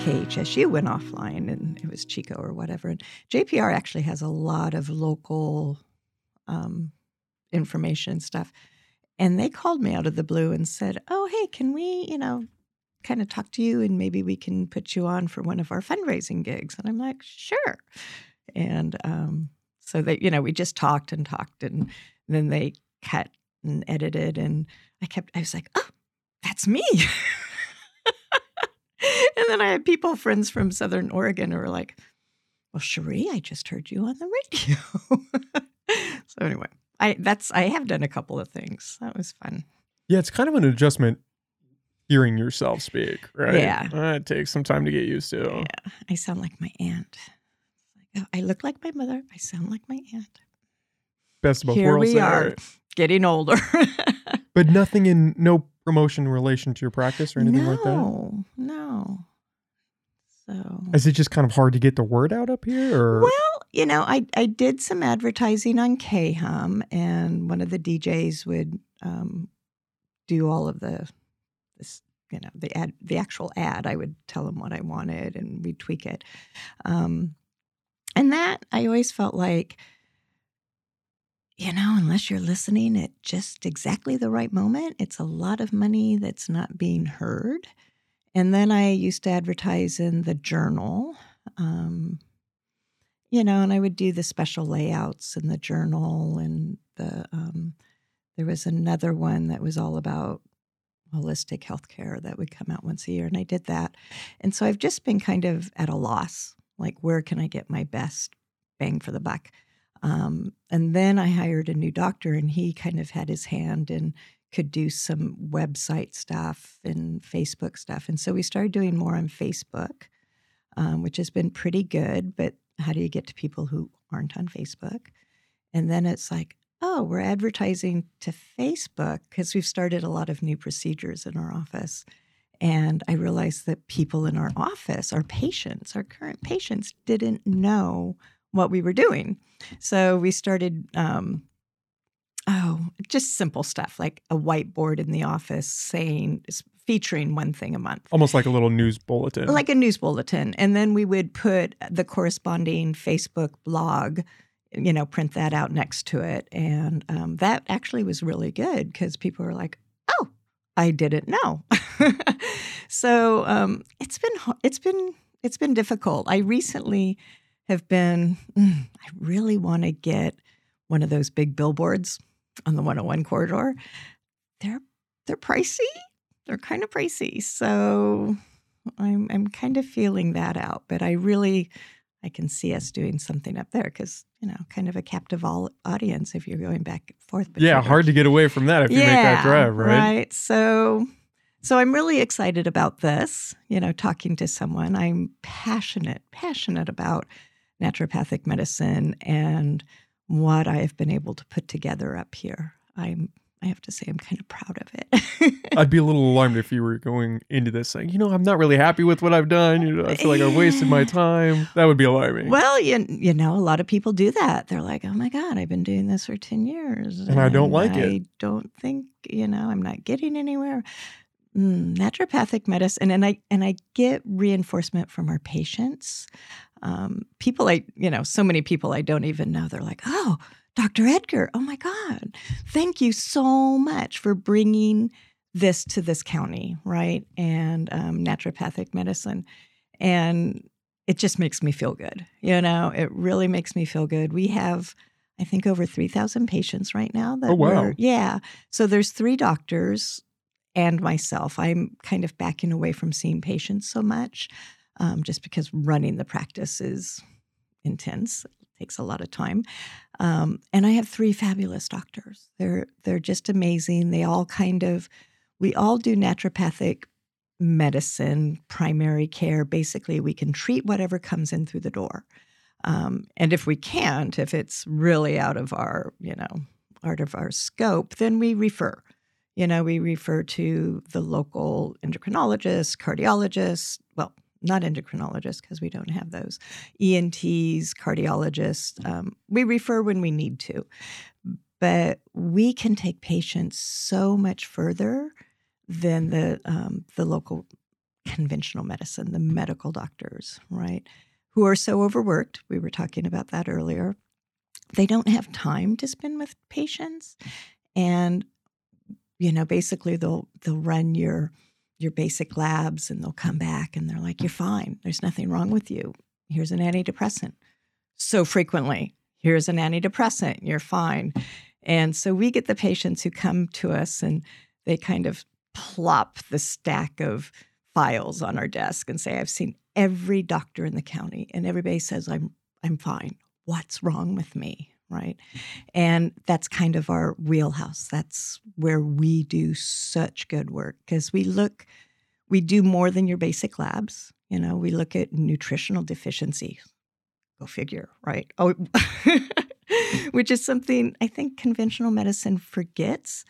KHSU went offline and it was Chico or whatever. And JPR actually has a lot of local um, information and stuff. And they called me out of the blue and said, Oh, hey, can we, you know, kind of talk to you and maybe we can put you on for one of our fundraising gigs? And I'm like, Sure. And um, so they, you know, we just talked and talked and then they cut and edited. And I kept, I was like, Oh, that's me. and then I had people, friends from Southern Oregon, who were like, Well, Chere, I just heard you on the radio. so anyway, I that's I have done a couple of things. That was fun. Yeah, it's kind of an adjustment hearing yourself speak, right? Yeah. Uh, it takes some time to get used to. Yeah, I sound like my aunt. Oh, I look like my mother. I sound like my aunt. Best of both Here worlds we there. are, getting older. But nothing in no promotion in relation to your practice or anything no, like that. no. No. So Is it just kind of hard to get the word out up here or Well, you know, I I did some advertising on KHUM, and one of the DJs would um, do all of the this, you know, the ad, the actual ad. I would tell them what I wanted, and we'd tweak it. Um, and that I always felt like, you know, unless you're listening at just exactly the right moment, it's a lot of money that's not being heard. And then I used to advertise in the journal. Um, you know, and I would do the special layouts in the journal, and the um, there was another one that was all about holistic healthcare that would come out once a year, and I did that. And so I've just been kind of at a loss, like where can I get my best bang for the buck? Um, and then I hired a new doctor, and he kind of had his hand and could do some website stuff and Facebook stuff, and so we started doing more on Facebook, um, which has been pretty good, but how do you get to people who aren't on Facebook? And then it's like, oh, we're advertising to Facebook because we've started a lot of new procedures in our office. And I realized that people in our office, our patients, our current patients, didn't know what we were doing. So we started, um, oh, just simple stuff like a whiteboard in the office saying, featuring one thing a month. Almost like a little news bulletin? like a news bulletin. And then we would put the corresponding facebook blog you know print that out next to it. And um, that actually was really good because people were like oh i didn't know. So um, it's been it's been it's been difficult. I recently have been mm, i really want to get one of those big billboards on the 101 corridor they're they're pricey they're kind of pricey. So I'm I'm kind of feeling that out, but I really I can see us doing something up there because you know, kind of a captive all audience if you're going back and forth. yeah, hard to get away from that if you make that drive, right? Right. So so I'm really excited about this, you know, talking to someone. I'm passionate, passionate about naturopathic medicine and what I have been able to put together up here. I'm I have to say I'm kind of proud of it. I'd be a little alarmed if you were going into this saying, you know, I'm not really happy with what I've done. You know, I feel like I've wasted my time. That would be alarming. well, you, you know, a lot of people do that. They're like, oh my God, I've been doing this for 10 years. And I don't like it." I don't think, you know, I'm not getting anywhere. Mm, naturopathic medicine, and I and I get reinforcement from our patients. Um, people I, you know, so many people I don't even know. They're like, oh, Dr. Edgar, oh my God, thank you so much for bringing this to this county, right? And um, naturopathic medicine. And it just makes me feel good. You know, it really makes me feel good. We have, I think, over 3,000 patients right now. That Oh, wow. yeah. So there's three doctors and myself. I'm kind of backing away from seeing patients so much um, just because running the practice is intense. It takes a lot of time. Um, and I have three fabulous doctors. They're they're just amazing. They all kind of we all do naturopathic medicine, primary care. Basically, we can treat whatever comes in through the door. Um, and if we can't, if it's really out of our, you know, out of our scope, then we refer. You know, we refer to the local endocrinologist, cardiologist. Well, not endocrinologists because we don't have those. ENTs, cardiologists. Um, we refer when we need to, but we can take patients so much further than the um, the local conventional medicine, the medical doctors, right, who are so overworked. We were talking about that earlier. They don't have time to spend with patients. And, you know, basically they'll they'll run your your basic labs and they'll come back and they're like, You're fine. There's nothing wrong with you. Here's an antidepressant. So frequently, here's an antidepressant, you're fine. And so we get the patients who come to us and they kind of plop the stack of files on our desk and say, I've seen every doctor in the county and everybody says I'm I'm fine. What's wrong with me? Right. And that's kind of our wheelhouse. That's where we do such good work because we look, we do more than your basic labs. You know, we look at nutritional deficiency. Go figure, right? Oh, which is something I think conventional medicine forgets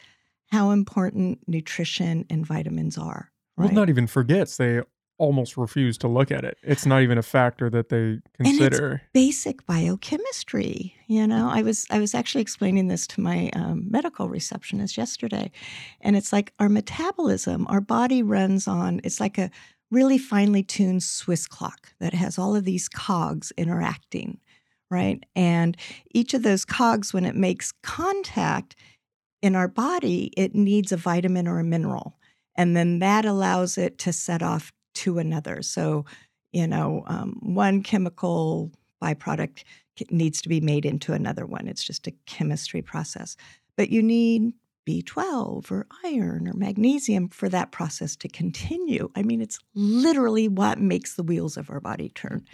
how important nutrition and vitamins are. Right? Well, not even forgets. They almost refuse to look at it. It's not even a factor that they consider. basic biochemistry. You know, I was I was actually explaining this to my um, medical receptionist yesterday, and it's like our metabolism, our body runs on. It's like a really finely tuned Swiss clock that has all of these cogs interacting, right? And each of those cogs, when it makes contact in our body, it needs a vitamin or a mineral. And then that allows it to set off to another. So, you know, um, one chemical byproduct needs to be made into another one. It's just a chemistry process. But you need B12 or iron or magnesium for that process to continue. I mean, it's literally what makes the wheels of our body turn.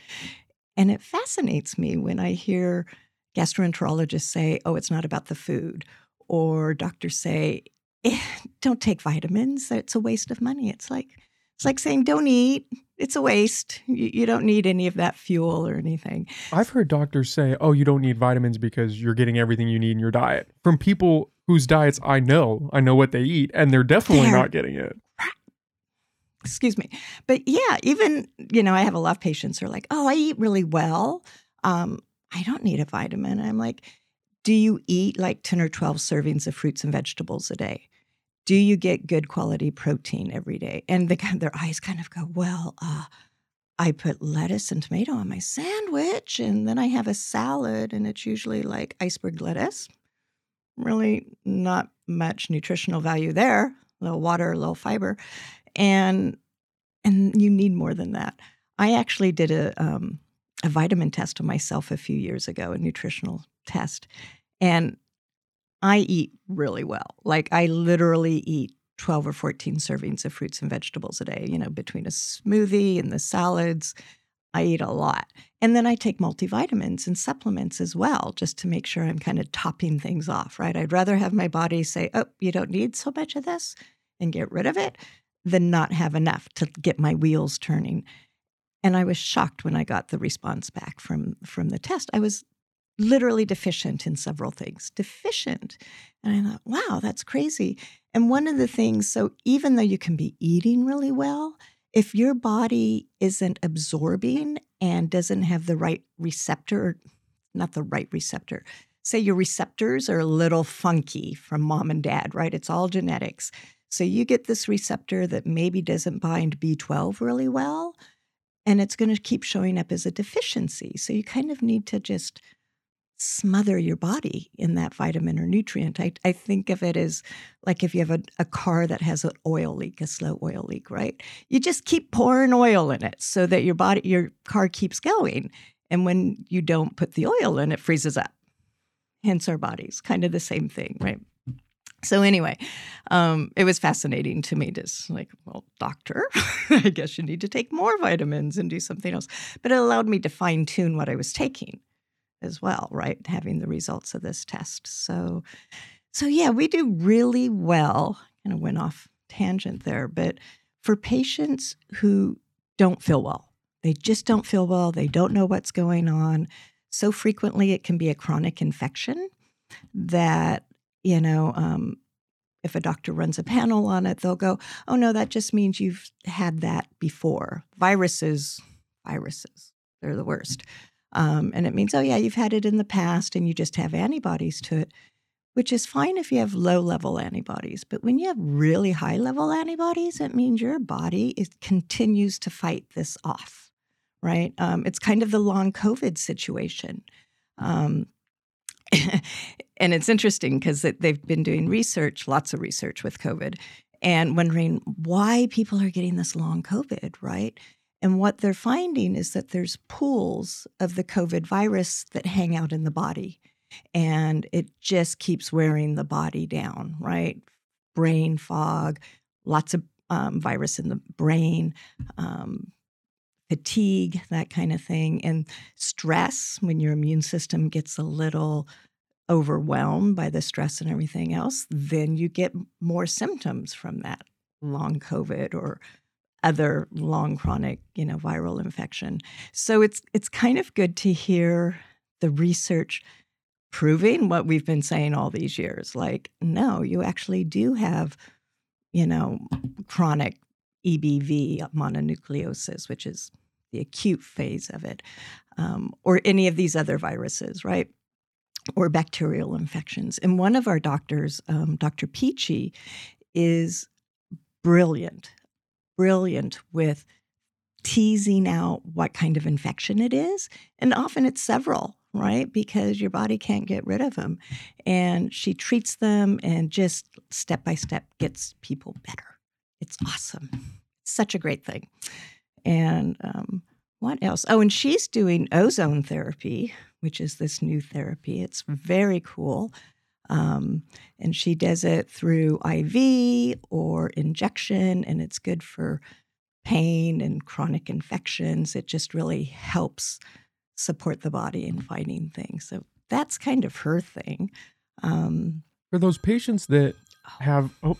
And it fascinates me when I hear gastroenterologists say, oh, it's not about the food, or doctors say, eh, don't take vitamins, it's a waste of money. It's like, it's like saying, don't eat. It's a waste. You, you, don't need any of that fuel or anything. I've heard doctors say, oh, you don't need vitamins because you're getting everything you need in your diet. From people whose diets I know, I know what they eat, and they're definitely they're, not getting it. Excuse me. But yeah, even, you know, I have a lot of patients who are like, oh, I eat really well. Um, I don't need a vitamin. I'm like, do you eat like 10 or 12 servings of fruits and vegetables a day? Do you get good quality protein every day? And their eyes kind of go, well, uh, I put lettuce and tomato on my sandwich, and then I have a salad, and it's usually like iceberg lettuce. Really, not much nutritional value there. A little water, a little fiber, and and you need more than that. I actually did a um, a vitamin test on myself a few years ago, a nutritional test, and I eat really well. Like I literally eat 12 or 14 servings of fruits and vegetables a day, you know, between a smoothie and the salads. I eat a lot. And then I take multivitamins and supplements as well, just to make sure I'm kind of topping things off, right? I'd rather have my body say, oh, you don't need so much of this and get rid of it than not have enough to get my wheels turning. And I was shocked when I got the response back from from the test. I was literally deficient in several things. Deficient. And I thought, wow, that's crazy. And one of the things, so even though you can be eating really well, if your body isn't absorbing and doesn't have the right receptor, not the right receptor, say your receptors are a little funky from mom and dad, right? It's all genetics. So you get this receptor that maybe doesn't bind B12 really well, and it's going to keep showing up as a deficiency. So you kind of need to just smother your body in that vitamin or nutrient. I, I think of it as like if you have a, a car that has an oil leak, a slow oil leak, right? You just keep pouring oil in it so that your body, your car keeps going. And when you don't put the oil in, it freezes up. Hence our bodies, kind of the same thing, right? So anyway, um, it was fascinating to me. Just like, well, doctor, I guess you need to take more vitamins and do something else. But it allowed me to fine tune what I was taking as well, right? Having the results of this test. So, so yeah, we do really well. Kind of went off tangent there, but for patients who don't feel well, they just don't feel well. They don't know what's going on. So frequently, it can be a chronic infection that you know. Um, if a doctor runs a panel on it, they'll go, "Oh no, that just means you've had that before." Viruses, viruses, they're the worst. Um, and it means, oh, yeah, you've had it in the past and you just have antibodies to it. which is fine if you have low level antibodies. But when you have really high level antibodies, it means your body is, continues to fight this off, right? Um, it's kind of the long COVID situation. Um, and it's interesting because they've been doing research, lots of research with COVID, and wondering why people are getting this long COVID, right? And what they're finding is that there's pools of the COVID virus that hang out in the body, and it just keeps wearing the body down, right? Brain fog, lots of um, virus in the brain, um, fatigue, that kind of thing, and stress when your immune system gets a little overwhelmed by the stress and everything else, then you get more symptoms from that long COVID or other long chronic, you know, viral infection. So it's it's kind of good to hear the research proving what we've been saying all these years. Like, no, you actually do have, you know, chronic EBV mononucleosis, which is the acute phase of it, um, or any of these other viruses, right? Or bacterial infections. And one of our doctors, um, Dr. Peachy, is brilliant, brilliant with teasing out what kind of infection it is. And often it's several, right? Because your body can't get rid of them. And she treats them and just step by step gets people better. It's awesome. Such a great thing. And um, what else? Oh, and she's doing ozone therapy, which is this new therapy. It's very cool. Um, and she does it through IV or injection, and it's good for pain and chronic infections. It just really helps support the body in fighting things. So that's kind of her thing. Um, For those patients that oh. have, oh,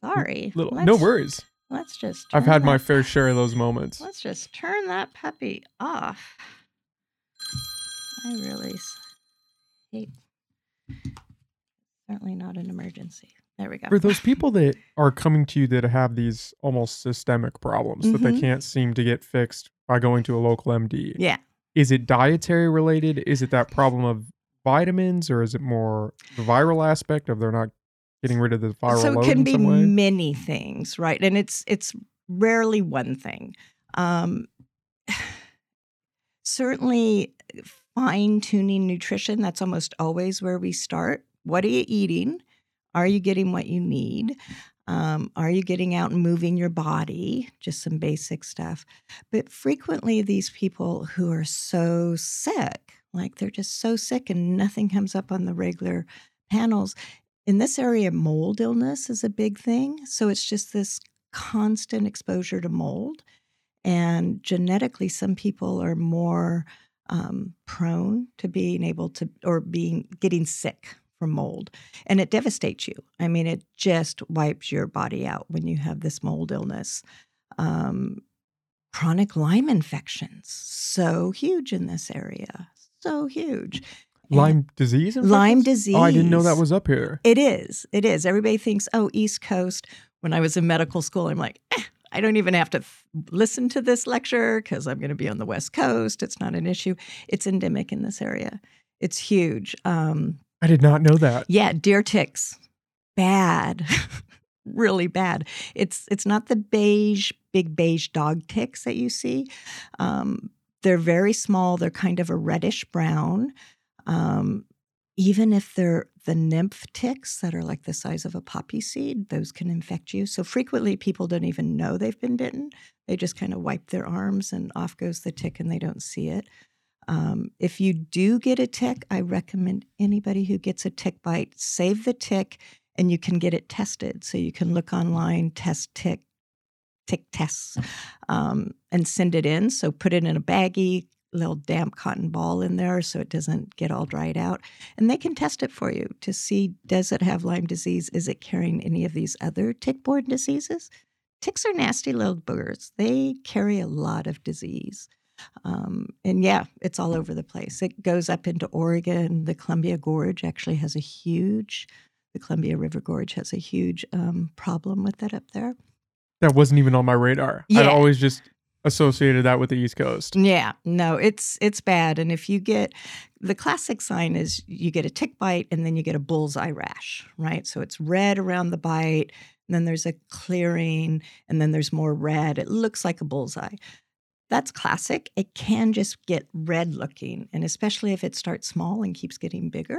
sorry. Little, no worries. Let's just. I've had that, my fair share of those moments. Let's just turn that puppy off. I really hate. Certainly not an emergency. There we go. For those people that are coming to you that have these almost systemic problems mm-hmm. that they mm-hmm. can't seem to get fixed by going to a local MD. Yeah. Is it dietary related? Is it that problem of vitamins or is it more the viral aspect of they're not getting rid of the viral so it can be many things right and it's it's rarely one thing um, certainly fine tuning nutrition that's almost always where we start. What are you eating? Are you getting what you need? Um, are you getting out and moving your body? Just some basic stuff. But frequently these people who are so sick like they're just so sick and nothing comes up on the regular panels in this area, mold illness is a big thing. So it's just this constant exposure to mold. And genetically, some people are more um, prone to being able to, or being getting sick from mold. And it devastates you. I mean, it just wipes your body out when you have this mold illness. Um, chronic Lyme infections, so huge in this area, so huge. Lyme disease? Lyme disease. Oh, I didn't know that was up here. It is. It is. Everybody thinks, oh, East Coast. When I was in medical school, I'm like, eh, I don't even have to f- listen to this lecture because I'm going to be on the West Coast. It's not an issue. It's endemic in this area. It's huge. Um, I did not know that. Yeah, deer ticks, bad, really bad. It's it's not the beige, big beige dog ticks that you see. Um, they're very small. They're kind of a reddish brown. Um, even if they're the nymph ticks that are like the size of a poppy seed, those can infect you. So frequently people don't even know they've been bitten. They just kind of wipe their arms and off goes the tick and they don't see it. Um, if you do get a tick, I recommend anybody who gets a tick bite, save the tick and you can get it tested. So you can look online, test tick, tick tests, um, and send it in. So put it in a baggie, little damp cotton ball in there so it doesn't get all dried out. And they can test it for you to see does it have Lyme disease? Is it carrying any of these other tick borne diseases? Ticks are nasty little boogers, they carry a lot of disease. Um, and yeah, it's all over the place. It goes up into Oregon. The Columbia Gorge actually has a huge, the Columbia River Gorge has a huge um, problem with it up there. That wasn't even on my radar. Yeah. I always just associated that with the East Coast. Yeah, no, it's it's bad. And if you get the classic sign is you get a tick bite and then you get a bullseye rash, right? So it's red around the bite, and then there's a clearing, and then there's more red. It looks like a bullseye. That's classic. It can just get red looking, and especially if it starts small and keeps getting bigger,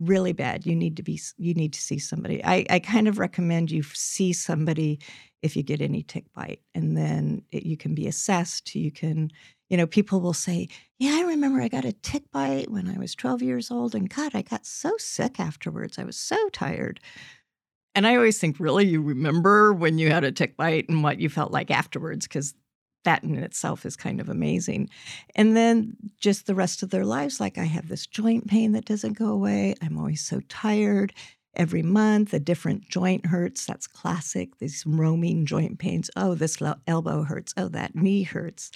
really bad. You need to be you need to see somebody. I, I kind of recommend you see somebody if you get any tick bite, and then it, you can be assessed. You can, you know, people will say, "Yeah, I remember I got a tick bite when I was 12 years old, and God, I got so sick afterwards. I was so tired." And I always think, really, you remember when you had a tick bite and what you felt like afterwards, because that in itself is kind of amazing. And then just the rest of their lives, like I have this joint pain that doesn't go away. I'm always so tired. Every month, a different joint hurts. That's classic. These roaming joint pains. Oh, this elbow hurts. Oh, that knee hurts.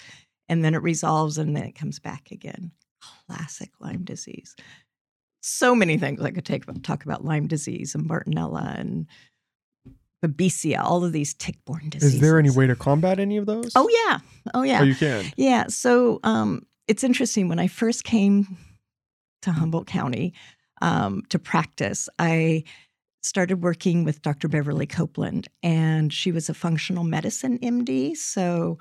And then it resolves and then it comes back again. Classic Lyme disease. So many things I could take, talk about Lyme disease and Bartonella and Babesia, all of these tick-borne diseases. Is there any way to combat any of those? Oh yeah, oh yeah. Oh, you can. Yeah. So um, it's interesting. When I first came to Humboldt County um, to practice, I started working with Dr. Beverly Copeland, and she was a functional medicine MD. So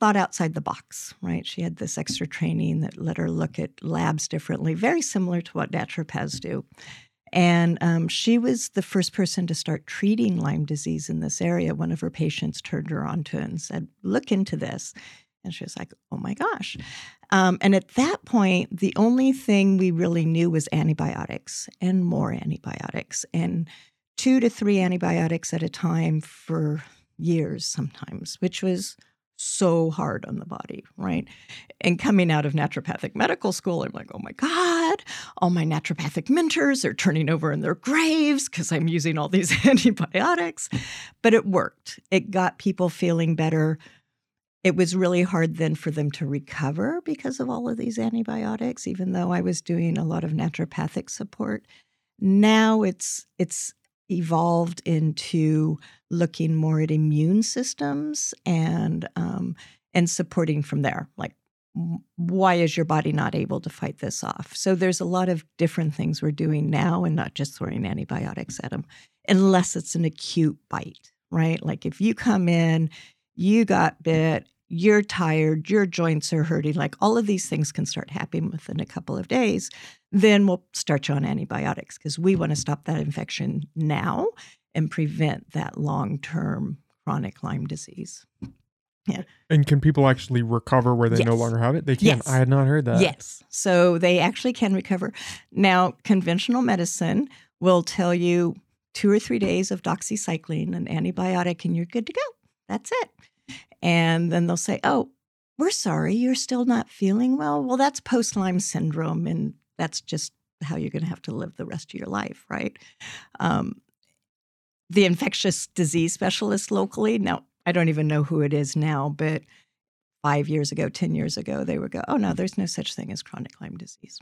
thought outside the box, right? She had this extra training that let her look at labs differently, very similar to what naturopaths do. And um, she was the first person to start treating Lyme disease in this area. One of her patients turned her on to and said, Look into this. And she was like, Oh my gosh. Um, and at that point, the only thing we really knew was antibiotics and more antibiotics, and two to three antibiotics at a time for years sometimes, which was so hard on the body, right? And coming out of naturopathic medical school, I'm like, oh my God, all my naturopathic mentors are turning over in their graves because I'm using all these antibiotics. But it worked. It got people feeling better. It was really hard then for them to recover because of all of these antibiotics, even though I was doing a lot of naturopathic support. Now it's it's evolved into looking more at immune systems and um, and supporting from there like why is your body not able to fight this off? So there's a lot of different things we're doing now and not just throwing antibiotics at them unless it's an acute bite right? Like if you come in you got bit you're tired, your joints are hurting, like all of these things can start happening within a couple of days, then we'll start you on antibiotics because we want to stop that infection now and prevent that long term chronic Lyme disease. Yeah. And can people actually recover where they yes. no longer have it? They can. Yes. I had not heard that. Yes. So they actually can recover. Now, conventional medicine will tell you two or three days of doxycycline, an antibiotic, and you're good to go. That's it. And then they'll say, oh, we're sorry, you're still not feeling well. Well, that's post Lyme syndrome, and that's just how you're going to have to live the rest of your life, right? Um, the infectious disease specialist locally, now, I don't even know who it is now, but five years ago, 10 years ago, they would go, oh, no, there's no such thing as chronic Lyme disease.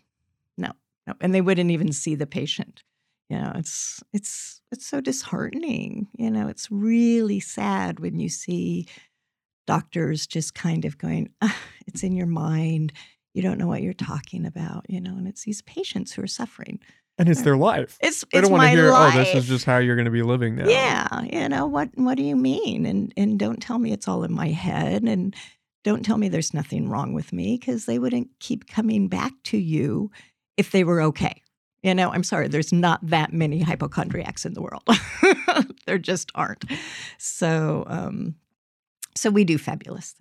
No, no. And they wouldn't even see the patient. You know, it's it's it's so disheartening. You know, it's really sad when you see doctors just kind of going, ah, it's in your mind. You don't know what you're talking about, you know, and it's these patients who are suffering. And it's their life. It's, they don't want to hear, life. oh, this is just how you're going to be living now. Yeah, you know what? What do you mean? And and don't tell me it's all in my head, and don't tell me there's nothing wrong with me, because they wouldn't keep coming back to you if they were okay. You know, I'm sorry, there's not that many hypochondriacs in the world. there just aren't. So, um, so we do fabulous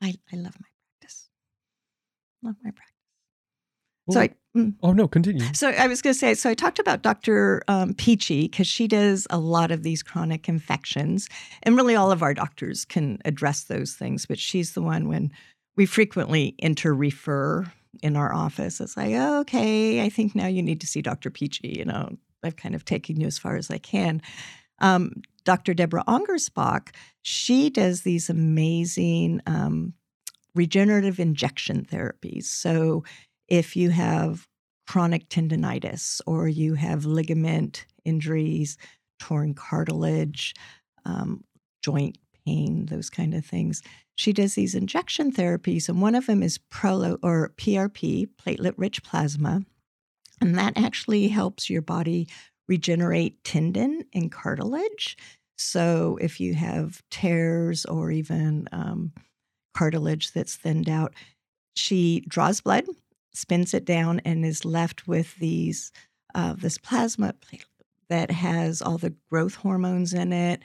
things. I, I love my. Love my practice. Well, so I, mm. oh no, continue. So I was going to say, so I talked about Dr. Um, Peachy because she does a lot of these chronic infections, and really all of our doctors can address those things. But she's the one when we frequently inter refer in our office. It's like, oh, okay, I think now you need to see Dr. Peachy. You know, I've kind of taken you as far as I can. Um, Dr. Deborah Angersbach, she does these amazing um, regenerative injection therapies. So if you have chronic tendonitis or you have ligament injuries, torn cartilage, um, joint pain, those kind of things, she does these injection therapies, and one of them is Prolo or PRP, platelet rich plasma. And that actually helps your body regenerate tendon and cartilage. So if you have tears or even um, cartilage that's thinned out, she draws blood, spins it down, and is left with these uh, this plasma that has all the growth hormones in it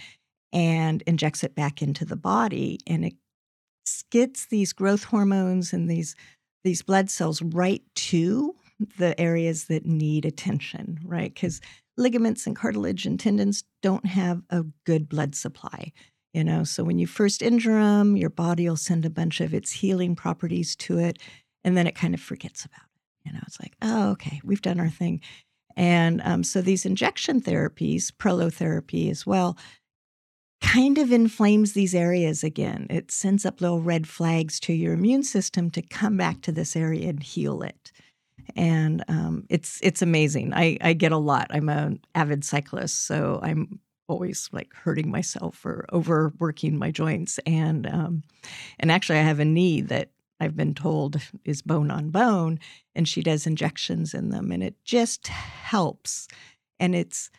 and injects it back into the body and it gets these growth hormones and these these blood cells right to the areas that need attention right? Because ligaments and cartilage and tendons don't have a good blood supply you know so when you first injure them your body will send a bunch of its healing properties to it and then it kind of forgets about it you know it's like oh okay we've done our thing and um, so these injection therapies prolotherapy as well kind of inflames these areas again. It sends up little red flags to your immune system to come back to this area and heal it. And um, it's it's amazing. I, I get a lot. I'm an avid cyclist, so I'm always like hurting myself or overworking my joints. And um, and actually, I have a knee that I've been told is bone on bone, and she does injections in them, and it just helps. And it's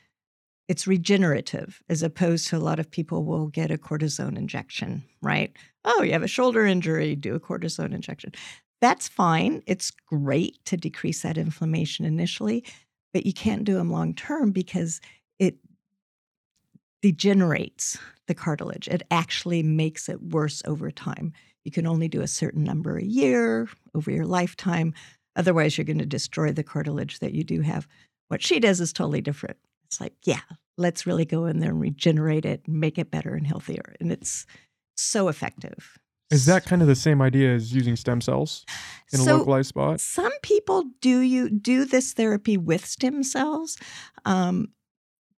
it's regenerative as opposed to a lot of people will get a cortisone injection, right? Oh, you have a shoulder injury, do a cortisone injection. That's fine. It's great to decrease that inflammation initially, but you can't do them long term because it degenerates the cartilage. It actually makes it worse over time. You can only do a certain number a year over your lifetime. Otherwise, you're going to destroy the cartilage that you do have. What she does is totally different. It's like, yeah, let's really go in there and regenerate it and make it better and healthier. And it's so effective. Is that kind of the same idea as using stem cells in so a localized spot? Some people do you do this therapy with stem cells. Um,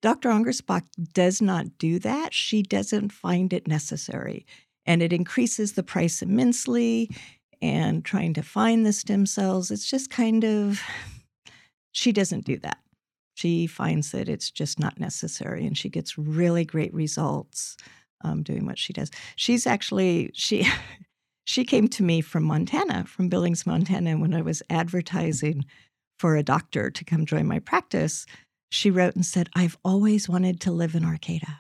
Dr. Angersbach does not do that. She doesn't find it necessary. And it increases the price immensely. And trying to find the stem cells, it's just kind of, she doesn't do that she finds that it's just not necessary and she gets really great results um, doing what she does she's actually she she came to me from montana from billings montana when i was advertising for a doctor to come join my practice she wrote and said i've always wanted to live in arcata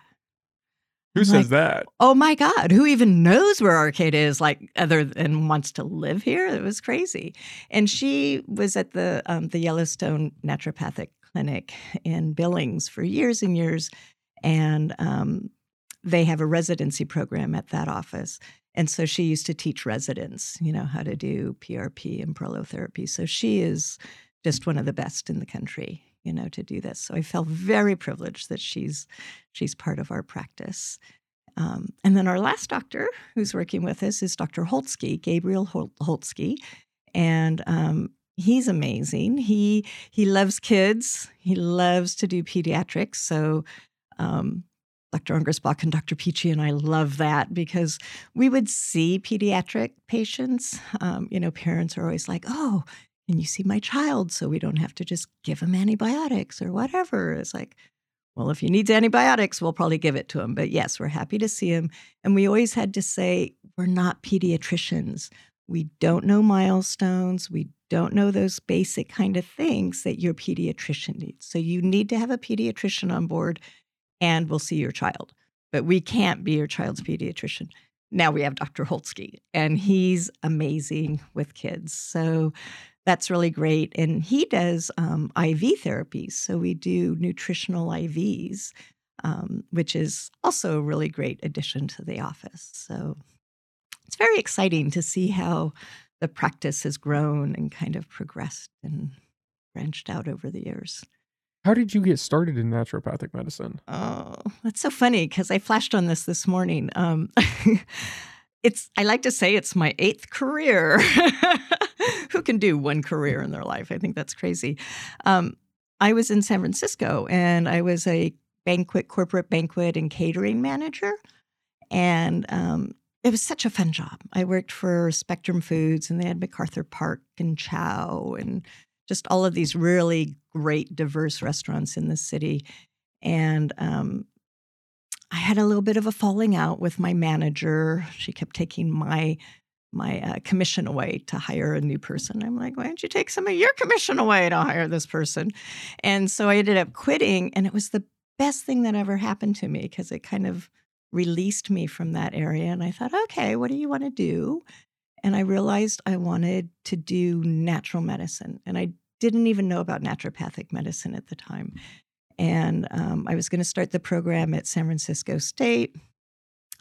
who I'm says like, that? Oh my God, who even knows where Arcata is, like other than wants to live here? It was crazy. And she was at the um, the Yellowstone Naturopathic clinic in Billings for years and years. And um, they have a residency program at that office. And so she used to teach residents, you know, how to do PRP and prolotherapy. So she is just one of the best in the country, you know, to do this. So I felt very privileged that she's she's part of our practice. Um, and then our last doctor who's working with us is Dr. Holtzke, Gabriel Holtzke. And um, he's amazing. He he loves kids. He loves to do pediatrics. So um, Dr. Angersbach and Dr. Peachy and I love that because we would see pediatric patients. Um, you know, parents are always like, "Oh, can you see my child?" So we don't have to just give him antibiotics or whatever. It's like, well, if he needs antibiotics, we'll probably give it to him. But yes, we're happy to see him. And we always had to say, we're not pediatricians. We don't know milestones. We don't know those basic kind of things that your pediatrician needs. So you need to have a pediatrician on board and we'll see your child. But we can't be your child's pediatrician. Now we have Dr. Holtzke, and he's amazing with kids. So that's really great. And he does um, IV therapies. So we do nutritional IVs, um, which is also a really great addition to the office. So it's very exciting to see how the practice has grown and kind of progressed and branched out over the years. How did you get started in naturopathic medicine? Oh, that's so funny because I flashed on this this morning. Um, it's I like to say it's my eighth career. Who can do one career in their life? I think that's crazy. Um, I was in San Francisco and I was a banquet, corporate banquet, and catering manager. And um, it was such a fun job. I worked for Spectrum Foods and they had MacArthur Park and Ciao and just all of these really great, diverse restaurants in the city. And um, I had a little bit of a falling out with my manager. She kept taking my my uh, commission away to hire a new person. I'm like, why don't you take some of your commission away to hire this person? And so I ended up quitting, and it was the best thing that ever happened to me because it kind of released me from that area. And I thought, okay, what do you want to do? And I realized I wanted to do natural medicine. And I didn't even know about naturopathic medicine at the time. And um, I was going to start the program at San Francisco State.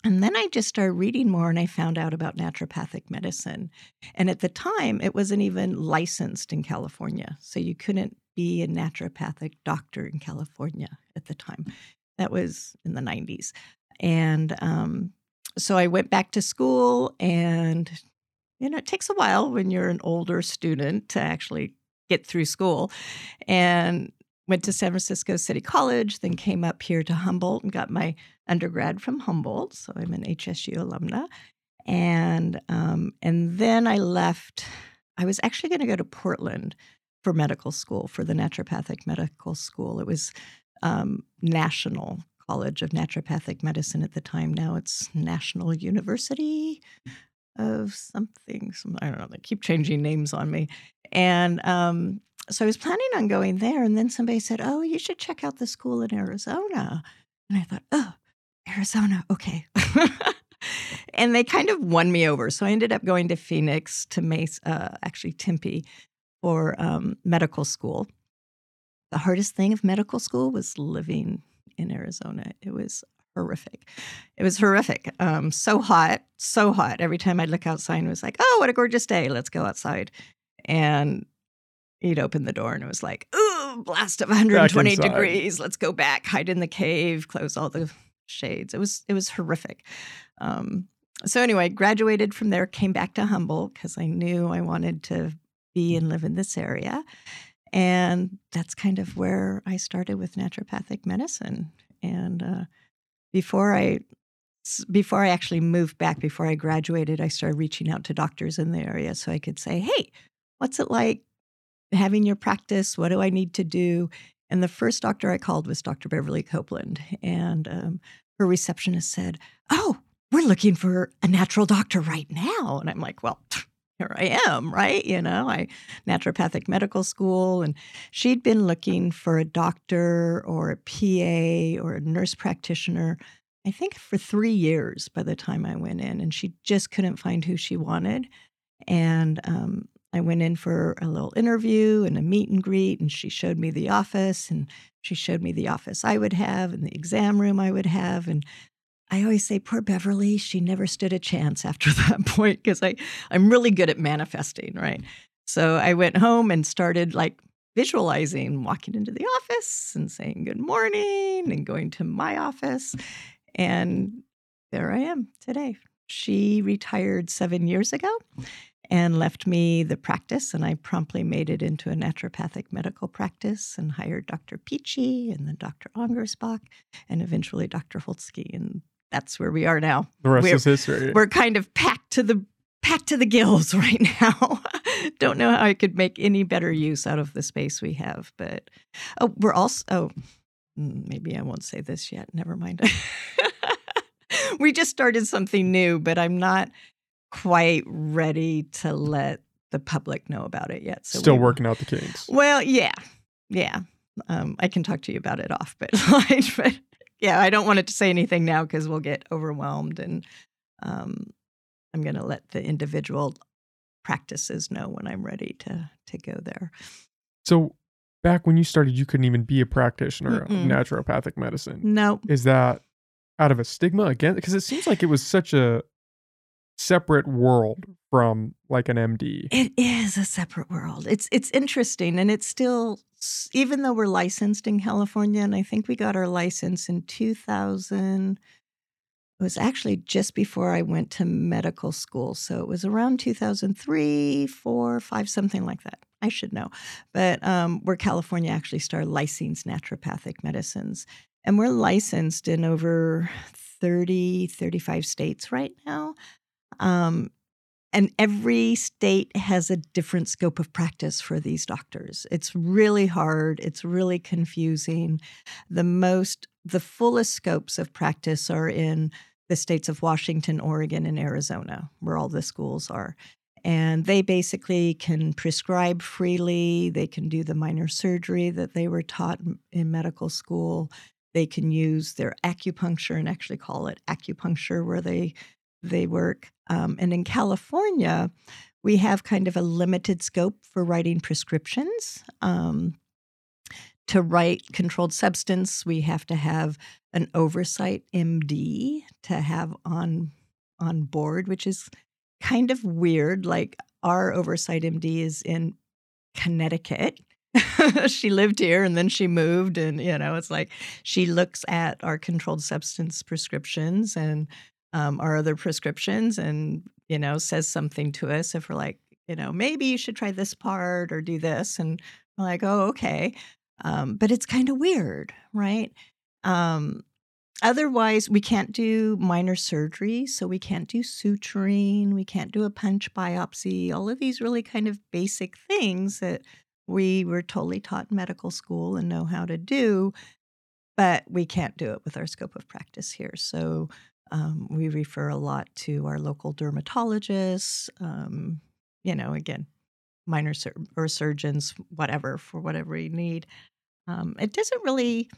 And then I just started reading more and I found out about naturopathic medicine. And at the time, it wasn't even licensed in California. So you couldn't be a naturopathic doctor in California at the time. That was in the 90s. And um, so I went back to school, and you know, it takes a while when you're an older student to actually get through school. And went to San Francisco City College, then came up here to Humboldt and got my undergrad from Humboldt. So I'm an HSU alumna. And um, and then I left. I was actually going to go to Portland for medical school for the naturopathic medical school. It was um, National College of Naturopathic Medicine at the time. Now it's National University of something. Some, I don't know. They keep changing names on me. And um, so I was planning on going there. And then somebody said, Oh, you should check out the school in Arizona. And I thought, Oh, Arizona. Okay. and they kind of won me over. So I ended up going to Phoenix to Mesa, uh, actually Tempe, for um, medical school. The hardest thing of medical school was living in Arizona. It was horrific. It was horrific. Um, so hot, so hot. Every time I'd look outside, it was like, oh, what a gorgeous day. Let's go outside. And he'd open the door and it was like, ooh, blast of 120 degrees. Let's go back, hide in the cave, close all the shades. It was it was horrific. Um, so anyway, graduated from there, came back to Humboldt because I knew I wanted to be and live in this area. And that's kind of where I started with naturopathic medicine. And uh, before I before I actually moved back, before I graduated, I started reaching out to doctors in the area so I could say, "Hey, what's it like having your practice? What do I need to do?" And the first doctor I called was Dr. Beverly Copeland, and um, her receptionist said, "Oh, we're looking for a natural doctor right now." And I'm like, "Well." here I am, right? You know, I naturopathic medical school, and she'd been looking for a doctor or a PA or a nurse practitioner, I think for three years by the time I went in, and she just couldn't find who she wanted. And um, I went in for a little interview and a meet and greet, and she showed me the office, and she showed me the office I would have and the exam room I would have, and I always say, poor Beverly, she never stood a chance after that point because I'm really good at manifesting, right? So I went home and started like visualizing walking into the office and saying good morning and going to my office. And there I am today. She retired seven years ago and left me the practice, and I promptly made it into a naturopathic medical practice and hired Dr. Peachy and then Dr. Angersbach and eventually Dr. Holtzke. And that's where we are now. The rest we're, is history. We're kind of packed to the packed to the gills right now. Don't know how I could make any better use out of the space we have, but oh, we're also oh, mm, maybe I won't say this yet. Never mind. we just started something new, but I'm not quite ready to let the public know about it yet. So still we, working out the kinks. Well, yeah, yeah. Um, I can talk to you about it off, but, but yeah, I don't want it to say anything now because we'll get overwhelmed, and um, I'm going to let the individual practices know when I'm ready to to go there. So, back when you started, you couldn't even be a practitioner Mm-mm. of naturopathic medicine. No, is that out of a stigma again? Because it seems like it was such a separate world from like an MD. It is a separate world. It's it's interesting and it's still even though we're licensed in California and I think we got our license in 2000 it was actually just before I went to medical school. So it was around 2003, 4, 5 something like that. I should know. But um, where California actually started licensing naturopathic medicines. And we're licensed in over 30, 35 states right now. Um, and every state has a different scope of practice for these doctors. It's really hard, it's really confusing. The most the fullest scopes of practice are in the states of Washington, Oregon, and Arizona, where all the schools are. And they basically can prescribe freely. They can do the minor surgery that they were taught in medical school. They can use their acupuncture and actually call it acupuncture where they they work. Um, and in California, we have kind of a limited scope for writing prescriptions. Um, to write controlled substance, we have to have an oversight MD to have on on board, which is kind of weird. Like our oversight MD is in Connecticut. she lived here and then she moved and you know it's like she looks at our controlled substance prescriptions and um, our other prescriptions and you know says something to us if we're like you know maybe you should try this part or do this and we're like oh okay um, but it's kind of weird, right? Um, otherwise, we can't do minor surgery. So we can't do suturing. We can't do a punch biopsy. All of these really kind of basic things that we were totally taught in medical school and know how to do. But we can't do it with our scope of practice here. So um, we refer a lot to our local dermatologists. Um, you know, again, minor sur- or surgeons, whatever, for whatever we need. Um, it doesn't really,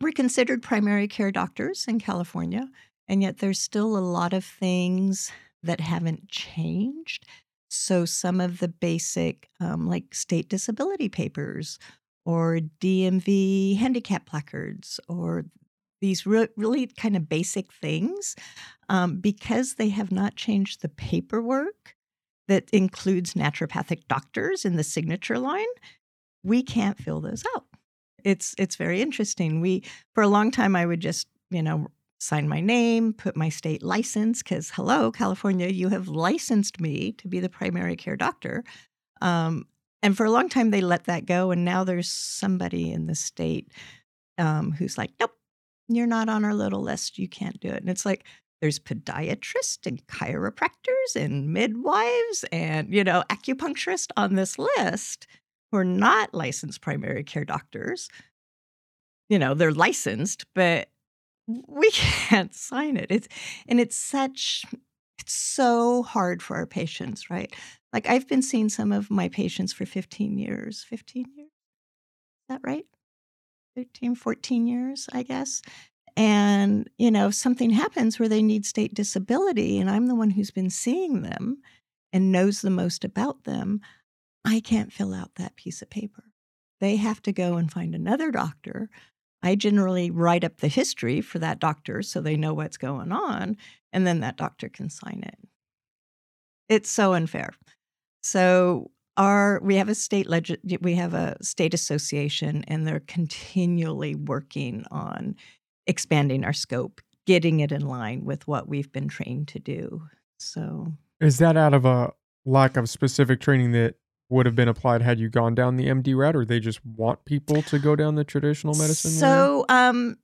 we're considered primary care doctors in California, and yet there's still a lot of things that haven't changed. So some of the basic, um, like state disability papers or DMV handicap placards or these re- really kind of basic things, um, because they have not changed the paperwork that includes naturopathic doctors in the signature line, we can't fill those out. It's it's very interesting. We for a long time I would just, you know, sign my name, put my state license cuz hello California, you have licensed me to be the primary care doctor. Um, and for a long time they let that go and now there's somebody in the state um, who's like, "Nope, you're not on our little list. You can't do it." And it's like there's podiatrists and chiropractors and midwives and you know acupuncturists on this list who are not licensed primary care doctors you know they're licensed but we can't sign it it's and it's such it's so hard for our patients right like i've been seeing some of my patients for 15 years 15 years is that right 13 14 years i guess and, you know, if something happens where they need state disability and I'm the one who's been seeing them and knows the most about them, I can't fill out that piece of paper. They have to go and find another doctor. I generally write up the history for that doctor so they know what's going on, and then that doctor can sign it. It's so unfair. So our we have a state leg- we have a state association and they're continually working on expanding our scope, getting it in line with what we've been trained to do. So, is that out of a lack of specific training that would have been applied had you gone down the MD route, or they just want people to go down the traditional medicine? So, um,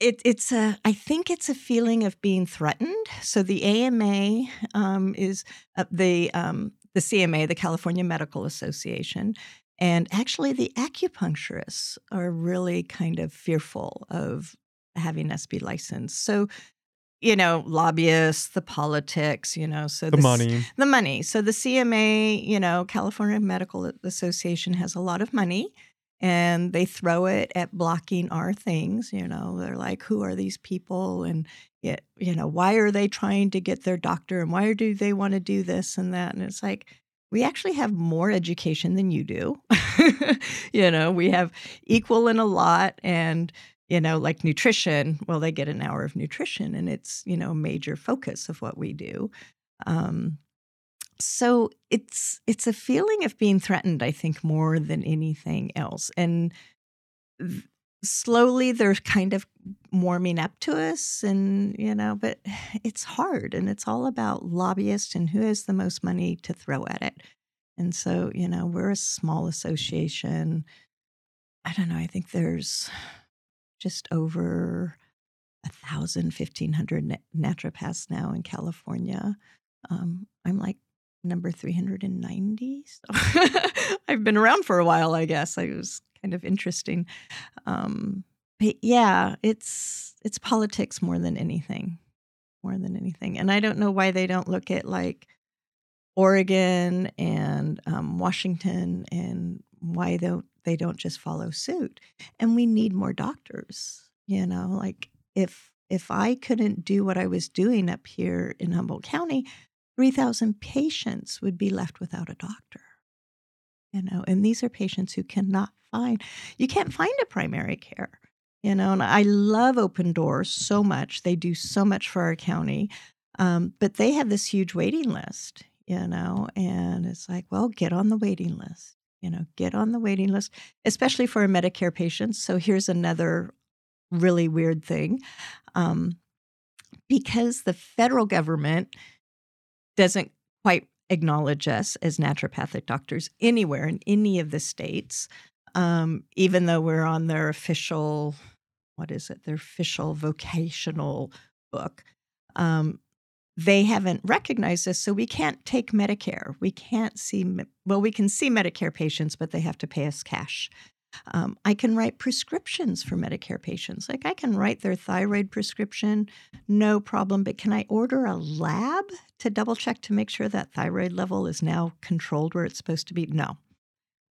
it, it's a, I think it's a feeling of being threatened. So the AMA um, is uh, the um, the CMA, the California Medical Association, and actually the acupuncturists are really kind of fearful of having us be licensed. So, you know, lobbyists, the politics, you know, so the money, the money. So the CMA, you know, California Medical Association has a lot of money and they throw it at blocking our things. You know, they're like, who are these people? And, it, you know, why are they trying to get their doctor? And why do they want to do this and that? And it's like, we actually have more education than you do. you know, we have equal in a lot. And, you know, like nutrition, well, they get an hour of nutrition and it's, you know, major focus of what we do. Um, so it's it's a feeling of being threatened, I think, more than anything else. And th- slowly they're kind of warming up to us and you know but it's hard and it's all about lobbyists and who has the most money to throw at it and so you know we're a small association i don't know i think there's just over a thousand, fifteen hundred naturopaths now in California. Um, I'm like number 390. So I've been around for a while, I guess. It was kind of interesting. Um, but yeah, it's it's politics more than anything, more than anything. And I don't know why they don't look at like Oregon and um, Washington and why don't they don't just follow suit. And we need more doctors. You know, like if if I couldn't do what I was doing up here in Humboldt County, 3,000 patients would be left without a doctor. You know, and these are patients who cannot find, you can't find a primary care. You know, and I love Open Doors so much. They do so much for our county, um, but they have this huge waiting list, you know, and it's like, well, get on the waiting list you know, get on the waiting list, especially for Medicare patients. So here's another really weird thing. Um, because the federal government doesn't quite acknowledge us as naturopathic doctors anywhere in any of the states, um, even though we're on their official, what is it, their official vocational book. Um, they haven't recognized this, so we can't take Medicare. We can't see, well, we can see Medicare patients, but they have to pay us cash. Um, I can write prescriptions for Medicare patients. Like I can write their thyroid prescription, no problem. But can I order a lab to double check to make sure that thyroid level is now controlled where it's supposed to be? No.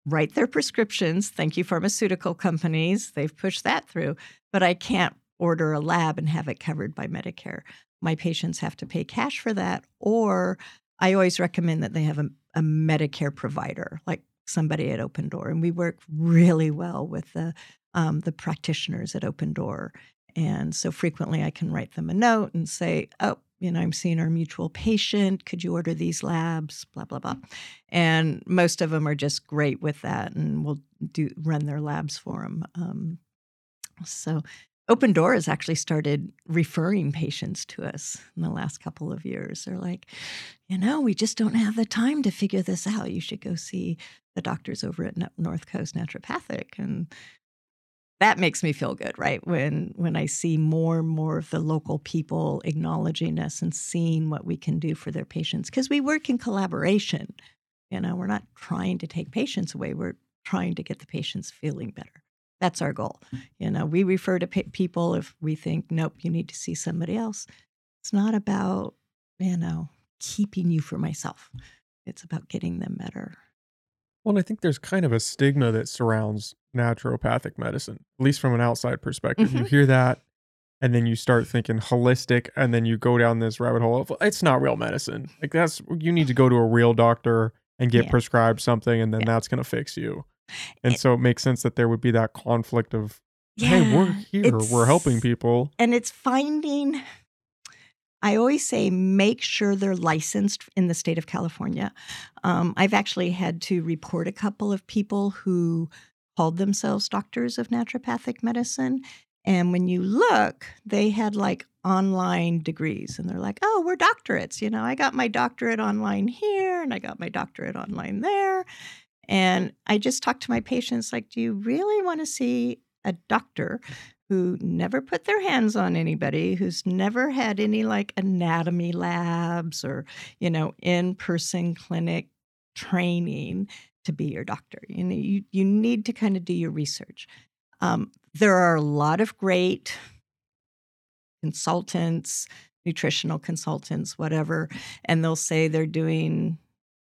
Write their prescriptions. Thank you, pharmaceutical companies. They've pushed that through. But I can't order a lab and have it covered by Medicare my patients have to pay cash for that, or I always recommend that they have a, a Medicare provider, like somebody at Open Door, and we work really well with the um, the practitioners at Open Door. And so frequently, I can write them a note and say, "Oh, you know, I'm seeing our mutual patient. Could you order these labs? Blah blah blah." And most of them are just great with that, and we'll do run their labs for them. Um, so Open Door has actually started referring patients to us in the last couple of years. They're like, you know, we just don't have the time to figure this out. You should go see the doctors over at North Coast Naturopathic. And that makes me feel good, right? When when I see more and more of the local people acknowledging us and seeing what we can do for their patients. Because we work in collaboration. You know, we're not trying to take patients away. We're trying to get the patients feeling better. That's our goal. You know, we refer to people if we think, nope, you need to see somebody else. It's not about, you know, keeping you for myself. It's about getting them better. Well, I think there's kind of a stigma that surrounds naturopathic medicine, at least from an outside perspective. Mm-hmm. You hear that, and then you start thinking holistic, and then you go down this rabbit hole of it's not real medicine. Like that's you need to go to a real doctor and get yeah. prescribed something, and then yeah. that's going to fix you. And it, so it makes sense that there would be that conflict of, yeah, hey, we're here, we're helping people. And it's finding, I always say, make sure they're licensed in the state of California. Um, I've actually had to report a couple of people who called themselves doctors of naturopathic medicine. And when you look, they had like online degrees and they're like, oh, we're doctorates. You know, I got my doctorate online here and I got my doctorate online there. And I just talk to my patients like, do you really want to see a doctor who never put their hands on anybody, who's never had any like anatomy labs or, you know, in person clinic training to be your doctor? You know, you, you need to kind of do your research. Um, there are a lot of great consultants, nutritional consultants, whatever, and they'll say they're doing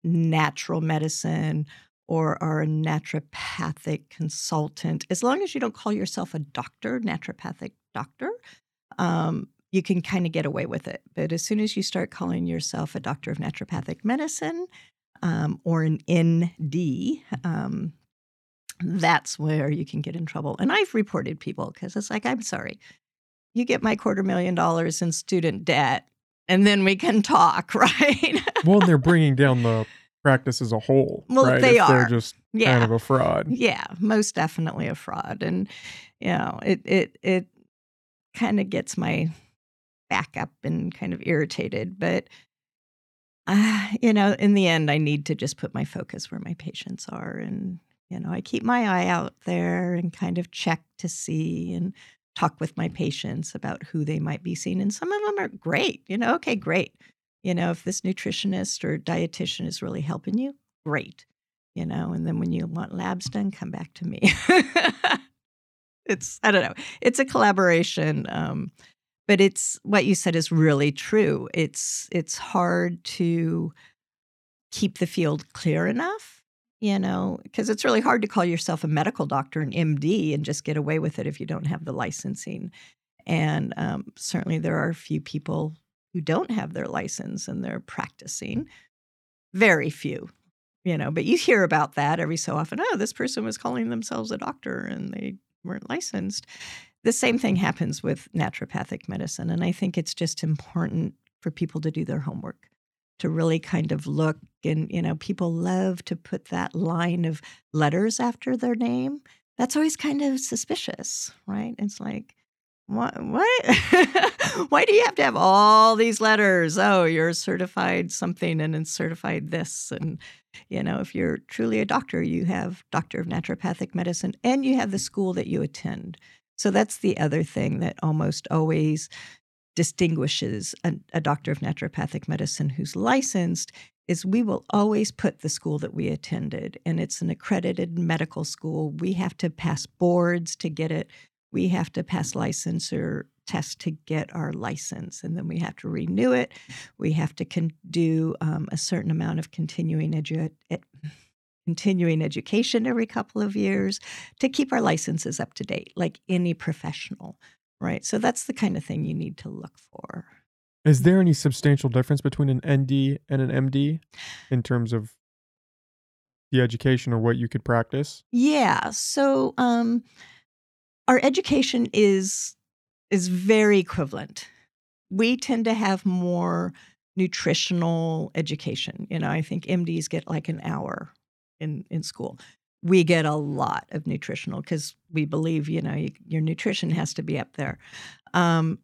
natural medicine or are a naturopathic consultant, as long as you don't call yourself a doctor, naturopathic doctor, um, you can kind of get away with it. But as soon as you start calling yourself a doctor of naturopathic medicine um, or an ND, um, that's where you can get in trouble. And I've reported people because it's like, I'm sorry, you get my quarter million dollars in student debt, and then we can talk, right? well, they're bringing down the practice as a whole. Well, right? they if are They're just yeah. kind of a fraud. Yeah, most definitely a fraud, and you know, it it it kind of gets my back up and kind of irritated, but. Uh, you know, in the end, I need to just put my focus where my patients are. And, you know, I keep my eye out there and kind of check to see and talk with my patients about who they might be seeing. And some of them are great, you know, okay, great you know, if this nutritionist or dietitian is really helping you, great. You know, and then when you want labs done, come back to me. it's I don't know. It's a collaboration. Um, but it's what you said is really true. It's it's hard to keep the field clear enough, you know, because it's really hard to call yourself a medical doctor, an MD, and just get away with it if you don't have the licensing. And um, certainly, there are a few people who don't have their license and they're practicing. Very few, you know, but you hear about that every so often. Oh, this person was calling themselves a doctor and they weren't licensed. The same thing happens with naturopathic medicine. And I think it's just important for people to do their homework, to really kind of look. And, you know, people love to put that line of letters after their name. That's always kind of suspicious, right? It's like, what? What? Why do you have to have all these letters? Oh, you're certified something and then certified this. And, you know, if you're truly a doctor, you have Doctor of Naturopathic Medicine and you have the school that you attend. So that's the other thing that almost always distinguishes a, a, doctor of naturopathic medicine who's licensed is we will always put the school that we attended and it's an accredited medical school we have to pass boards to get it we have to pass licensure tests to get our license and then we have to renew it we have to con- do um, a certain amount of continuing edu- continuing education every couple of years to keep our licenses up to date, like any professional, right? So that's the kind of thing you need to look for. Is there any substantial difference between an ND and an MD in terms of the education or what you could practice? Yeah. So um, our education is is very equivalent. We tend to have more nutritional education. You know, I think MDs get like an hour in in school we get a lot of nutritional because we believe you know you, your nutrition has to be up there um,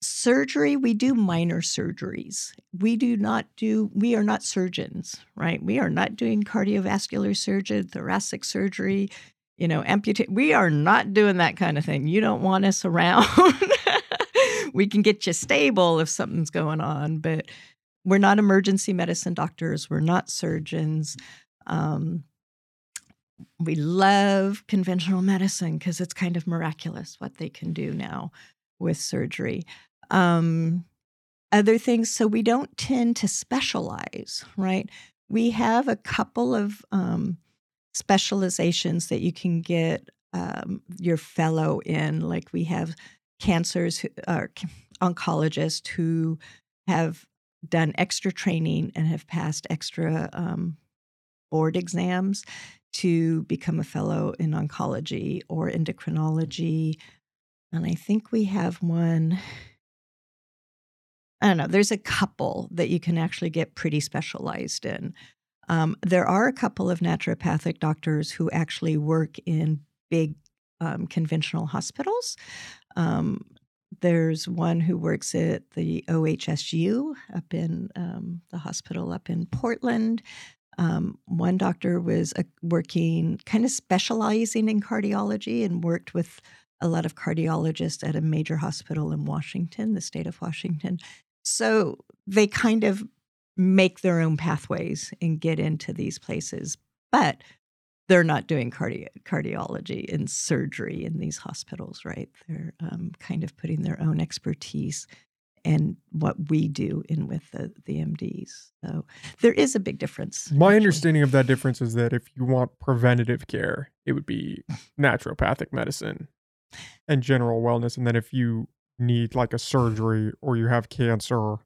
surgery we do minor surgeries we do not do we are not surgeons right we are not doing cardiovascular surgery thoracic surgery you know amputate we are not doing that kind of thing you don't want us around we can get you stable if something's going on but we're not emergency medicine doctors we're not surgeons um, we love conventional medicine because it's kind of miraculous what they can do now with surgery. Um, other things, so we don't tend to specialize, right? We have a couple of um, specializations that you can get um, your fellow in. Like we have cancers, or oncologists who have done extra training and have passed extra um, board exams to become a fellow in oncology or endocrinology. And I think we have one. I don't know. There's a couple that you can actually get pretty specialized in. Um, there are a couple of naturopathic doctors who actually work in big um, conventional hospitals. Um, there's one who works at the OHSU up in um, the hospital up in Portland. Um, one doctor was uh, working, kind of specializing in cardiology, and worked with a lot of cardiologists at a major hospital in Washington, the state of Washington. So they kind of make their own pathways and get into these places, but they're not doing cardi- cardiology and surgery in these hospitals, right? They're um, kind of putting their own expertise and what we do in with the, the MDs. So there is a big difference. My actually. understanding of that difference is that if you want preventative care, it would be naturopathic medicine and general wellness. And then if you need like a surgery or you have cancer,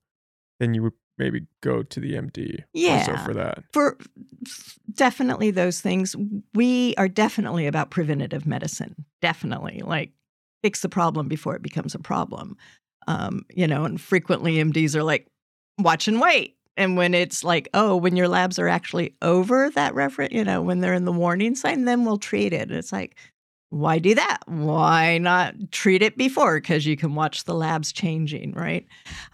then you would maybe go to the MD yeah, for that. For definitely those things. We are definitely about preventative medicine. Definitely. Like fix the problem before it becomes a problem. Um, you know, and frequently MDs are like, watch and wait. And when it's like, oh, when your labs are actually over that reference, you know, when they're in the warning sign, then we'll treat it. And it's like, why do that? Why not treat it before? Because you can watch the labs changing, right?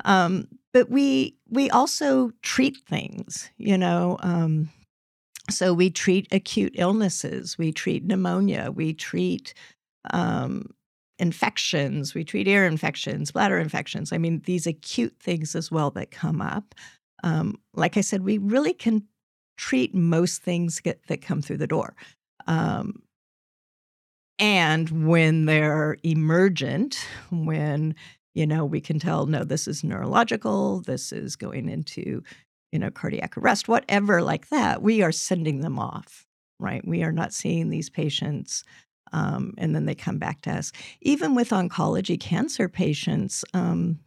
Um, but we we also treat things, you know. Um, so we treat acute illnesses, we treat pneumonia, we treat um, infections, we treat ear infections, bladder infections. I mean, these acute things as well that come up. Um, like I said, we really can treat most things get, that come through the door. Um, And when they're emergent, when you know we can tell no this is neurological this is going into you know cardiac arrest whatever like that we are sending them off right? We are not seeing these patients um, and then they come back to us. Even with oncology cancer patients um,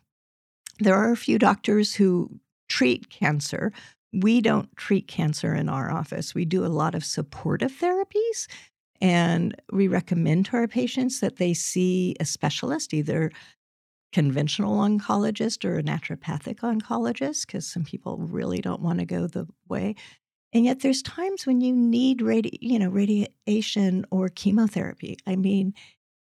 there are a few doctors who treat cancer. We don't treat cancer in our office. We do a lot of supportive therapies and we recommend to our patients that they see a specialist, either conventional oncologist or a naturopathic oncologist, because some people really don't want to go the way. And yet there's times when you need radi- you know, radiation or chemotherapy. I mean,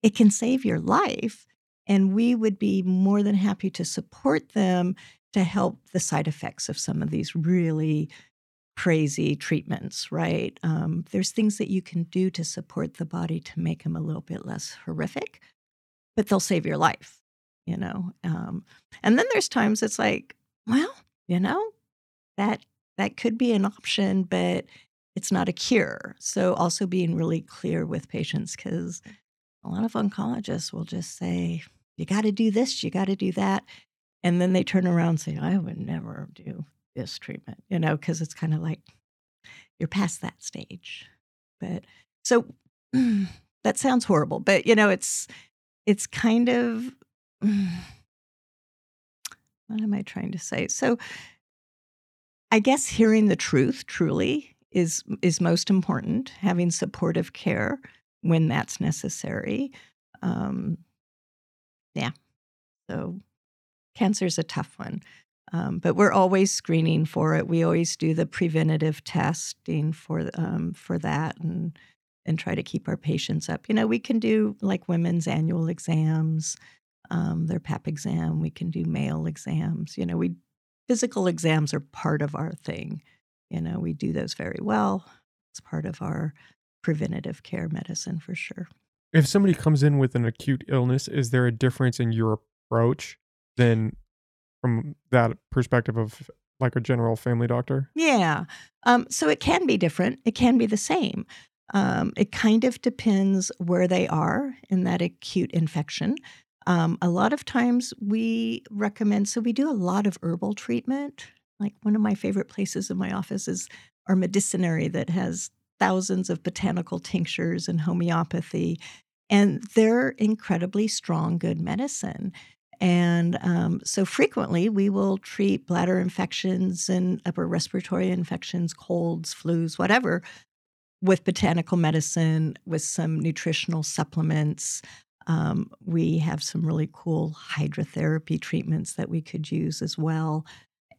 it can save your life. And we would be more than happy to support them to help the side effects of some of these really crazy treatments, right? Um, there's things that you can do to support the body to make them a little bit less horrific, but they'll save your life you know um, and then there's times it's like well you know that that could be an option but it's not a cure. So also being really clear with patients because a lot of oncologists will just say you got to do this you got to do that and then they turn around and say i would never do this treatment you know because it's kind of like you're past that stage. But so that sounds horrible but you know it's it's kind of what am I trying to say? So I guess hearing the truth truly is is most important. Having supportive care when that's necessary. Um, yeah. So cancer is a tough one. Um, but we're always screening for it. We always do the preventative testing for um, for that, and and try to keep our patients up. You know, we can do like women's annual exams um, their pap exam. We can do male exams. You know, we physical exams are part of our thing. You know, we do those very well. It's part of our preventative care medicine for sure. If somebody comes in with an acute illness, is there a difference in your approach than from that perspective of like a general family doctor? Yeah. Um, so it can be different. It can be the same. Um, it kind of depends where they are in that acute infection. Um, a lot of times we recommend, so we do a lot of herbal treatment. Like one of my favorite places in my office is our medicinary that has thousands of botanical tinctures and homeopathy. And they're incredibly strong, good medicine. And um, so frequently we will treat bladder infections and upper respiratory infections, colds, flus, whatever, with botanical medicine, with some nutritional supplements. Um, we have some really cool hydrotherapy treatments that we could use as well.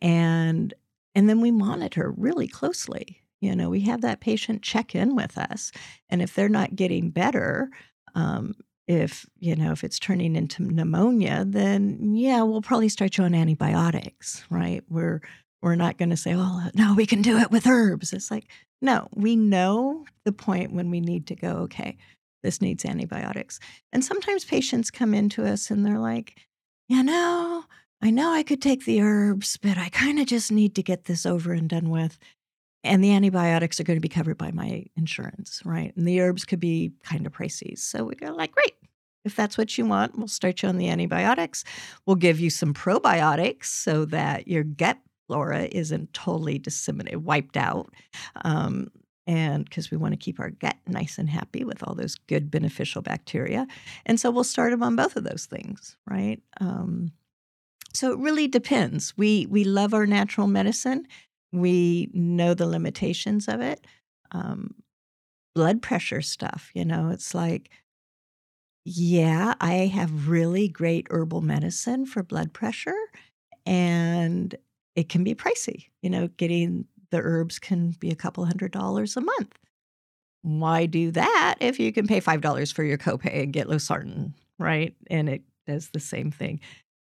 And and then we monitor really closely. You know, we have that patient check in with us. And if they're not getting better, um, if you know if it's turning into pneumonia, then yeah, we'll probably start you on antibiotics, right? We're we're not going to say, oh no, we can do it with herbs. It's like no, we know the point when we need to go. Okay, this needs antibiotics. And sometimes patients come into us and they're like, you know, I know I could take the herbs, but I kind of just need to get this over and done with. And the antibiotics are going to be covered by my insurance, right? And the herbs could be kind of pricey. So we go like, great. If that's what you want, we'll start you on the antibiotics. We'll give you some probiotics so that your gut flora isn't totally disseminated, wiped out. Um, and because we want to keep our gut nice and happy with all those good beneficial bacteria. And so we'll start them on both of those things right? Um, so it really depends. We we love our natural medicine. We know the limitations of it. Um, blood pressure stuff you know it's like yeah i have really great herbal medicine for blood pressure and it can be pricey you know getting the herbs can be a couple hundred dollars a month. Why do that if you can pay $5 for your copay and get losartan, right? And it does the same thing.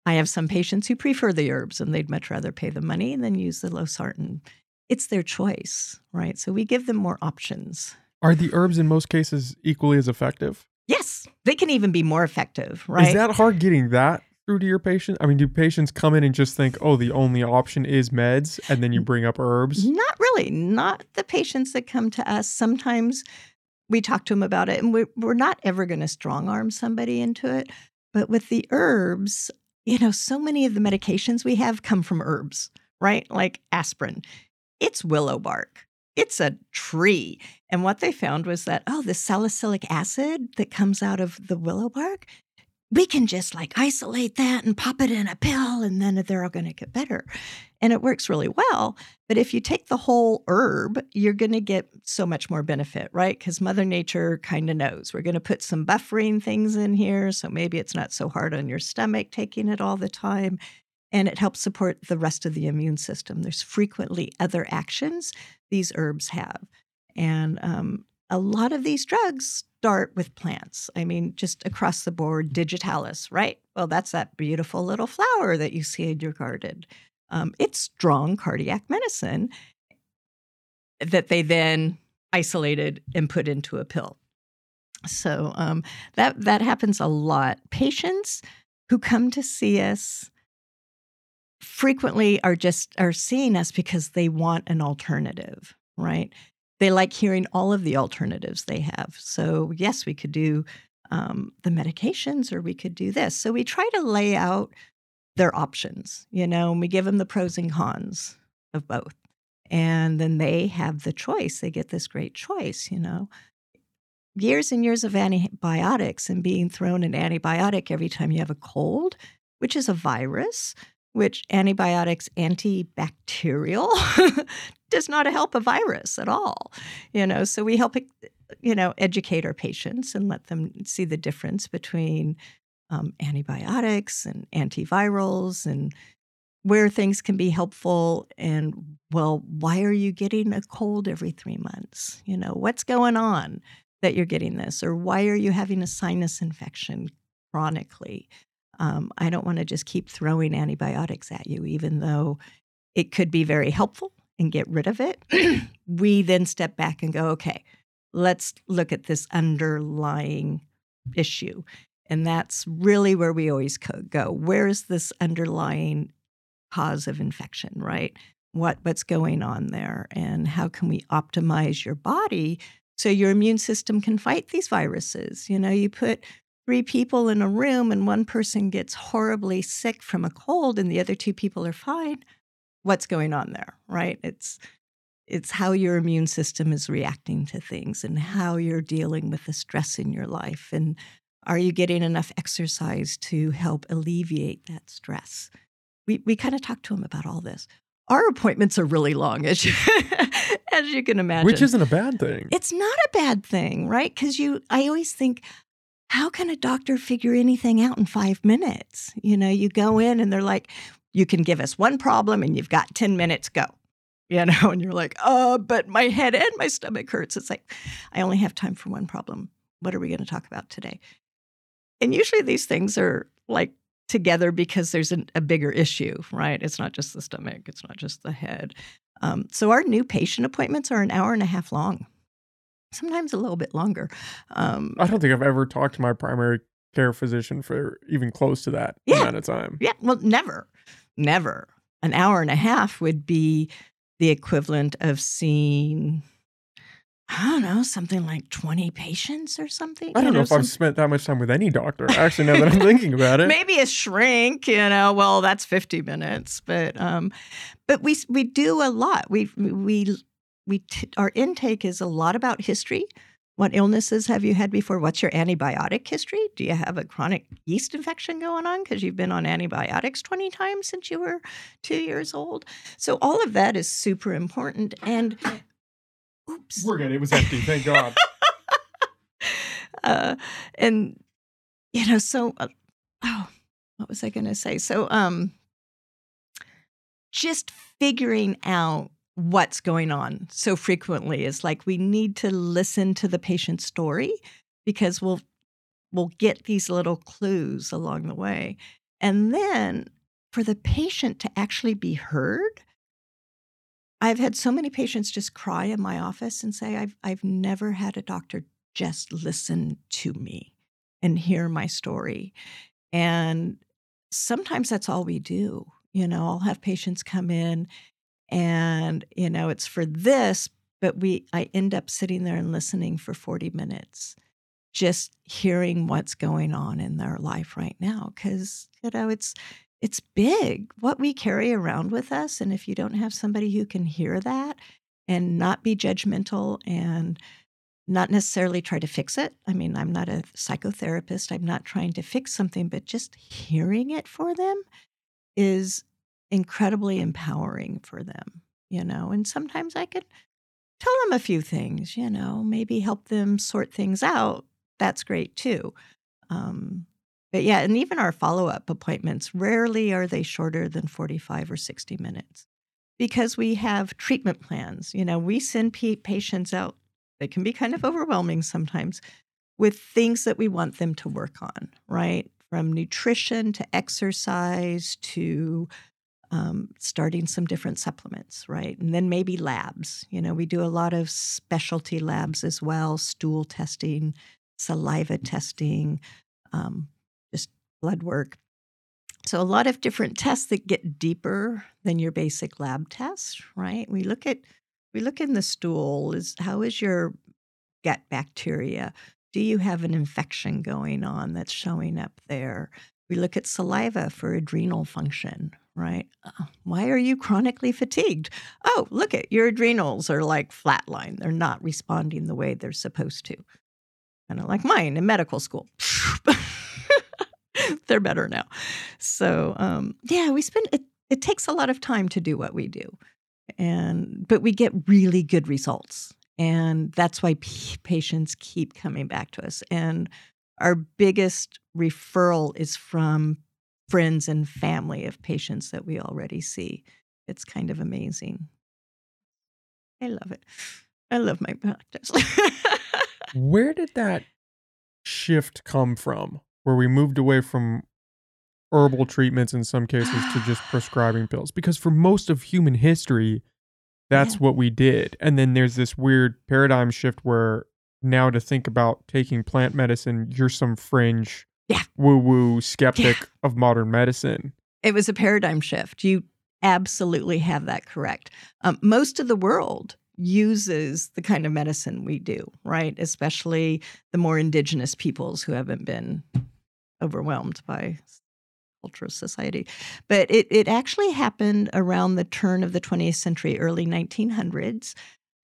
I have some patients who prefer the herbs and they'd much rather pay the money than use the losartan. It's their choice, right? So we give them more options. Are the herbs in most cases equally as effective? Yes, they can even be more effective, right? Is that hard getting that through to your patient? I mean, do patients come in and just think, oh, the only option is meds, and then you bring up herbs? Not really. Not the patients that come to us. Sometimes we talk to them about it, and we're, we're not ever going to strong arm somebody into it. But with the herbs, you know, so many of the medications we have come from herbs, right? Like aspirin, it's willow bark, it's a tree. And what they found was that, oh, the salicylic acid that comes out of the willow bark, we can just like isolate that and pop it in a pill and then they're all going to get better. And it works really well. But if you take the whole herb, you're going to get so much more benefit, right? Because Mother Nature kind of knows. We're going to put some buffering things in here. So maybe it's not so hard on your stomach taking it all the time. And it helps support the rest of the immune system. There's frequently other actions these herbs have. And um, a lot of these drugs start with plants. I mean, just across the board, digitalis, right? Well, that's that beautiful little flower that you see in your garden. Um, it's strong cardiac medicine that they then isolated and put into a pill. So um, that that happens a lot. Patients who come to see us frequently are just are seeing us because they want an alternative, right? They like hearing all of the alternatives they have. So, yes, we could do um, the medications or we could do this. So, we try to lay out their options, you know, and we give them the pros and cons of both. And then they have the choice. They get this great choice, you know. Years and years of antibiotics and being thrown an antibiotic every time you have a cold, which is a virus, which antibiotics antibacterial does not help a virus at all you know? So we help you know educate our patients and let them see the difference between um, antibiotics and antivirals and where things can be helpful and well why are you getting a cold every three months? You know what's going on that you're getting this? Or why are you having a sinus infection chronically um, I don't want to just keep throwing antibiotics at you, even though it could be very helpful and get rid of it. we then step back and go, okay, let's look at this underlying issue. And that's really where we always go. Where is this underlying cause of infection, right? What, what's going on there? And how can we optimize your body so your immune system can fight these viruses? You know, you put three people in a room and one person gets horribly sick from a cold and the other two people are fine, what's going on there, right? It's it's how your immune system is reacting to things and how you're dealing with the stress in your life and are you getting enough exercise to help alleviate that stress? We we kind of talk to them about all this. Our appointments are really long, as you, as you can imagine. Which isn't a bad thing. It's not a bad thing, right? Because you, I always think, how can a doctor figure anything out in five minutes? You know, you go in and they're like, you can give us one problem and you've got 10 minutes, go. You know, and you're like, oh, but my head and my stomach hurts. It's like, I only have time for one problem. What are we going to talk about today? And usually these things are like together because there's an, a bigger issue, right? It's not just the stomach, it's not just the head. Um, so our new patient appointments are an hour and a half long sometimes a little bit longer. Um, I don't think I've ever talked to my primary care physician for even close to that yeah, amount of time. Yeah, well, never, never. An hour and a half would be the equivalent of seeing. I don't know, something like 20 patients or something. I don't know, know if some... I've spent that much time with any doctor. Actually, now that I'm thinking about it. Maybe a shrink, you know, well, that's 50 minutes. But um but we we do a lot. We we we t- our intake is a lot about history. What illnesses have you had before? What's your antibiotic history? Do you have a chronic yeast infection going on because you've been on antibiotics 20 times since you were two years old? So, all of that is super important. And oops. We're good. It was empty. Thank God. uh, and, you know, so, uh, oh, what was I going to say? So, um, just figuring out what's going on so frequently is like we need to listen to the patient's story because we'll we'll get these little clues along the way. And then for the patient to actually be heard i've had so many patients just cry in my office and say i've i've never had a doctor just listen to me and hear my story. And sometimes that's all we do you know i'll have patients come in and, you know, it's for this, but we I end up sitting there and listening for 40 minutes just hearing what's going on in their life right now cuz you know it's it's big what we carry around with us and if you don't have somebody who can hear that and not be judgmental and not necessarily try to fix it. I mean, I'm not a psychotherapist. I'm not trying to fix something, but just hearing it for them is incredibly empowering for them, you know. And sometimes I could tell them a few things, you know, maybe help them sort things out. That's great too. Um, but yeah, and even our follow up appointments, rarely are they shorter than 45 or 60 minutes because we have treatment plans. You know, we send patients out, they can be kind of overwhelming sometimes, with things that we want them to work on, right? From nutrition to exercise to um, starting some different supplements, right? And then maybe labs. You know, we do a lot of specialty labs as well stool testing, saliva testing, um, just blood work. So, a lot of different tests that get deeper than your basic lab tests, right? We look at we look in the stool is how is your gut bacteria? Do you have an infection going on that's showing up there? We look at saliva for adrenal function, right? Uh, why are you chronically fatigued? Oh, look at your adrenals are like flatline. They're not responding the way they're supposed to. Kind of like mine in medical school. they're better now. So um, yeah, we spend it. It takes a lot of time to do what we do, and but we get really good results, and that's why p- patients keep coming back to us. And our biggest referral is from friends and family of patients that we already see. It's kind of amazing. I love it. I love my practice. Where did that shift come from? Where we moved away from herbal treatments in some cases to just prescribing pills? Because for most of human history, that's Yeah. what we did. And then there's this weird paradigm shift where now to think about taking plant medicine, you're some fringe Yeah. woo woo skeptic of modern medicine. It was a paradigm shift. You absolutely have that correct. Um, most of the world uses the kind of medicine we do, right? Especially the more indigenous peoples who haven't been overwhelmed by cultural society. But it, it actually happened around the turn of the 20th century, early 1900s.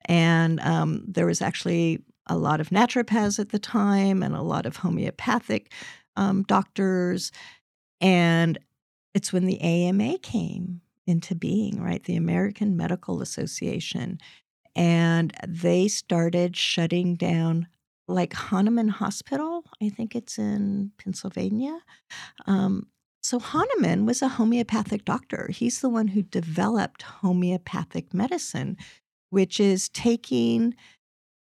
And um, there was actually a lot of naturopaths at the time and a lot of homeopathic um, doctors. And it's when the AMA came into being, right? The American Medical Association. And they started shutting down, like Hahnemann Hospital, I think it's in Pennsylvania. Um, so Hahnemann was a homeopathic doctor. He's the one who developed homeopathic medicine, which is taking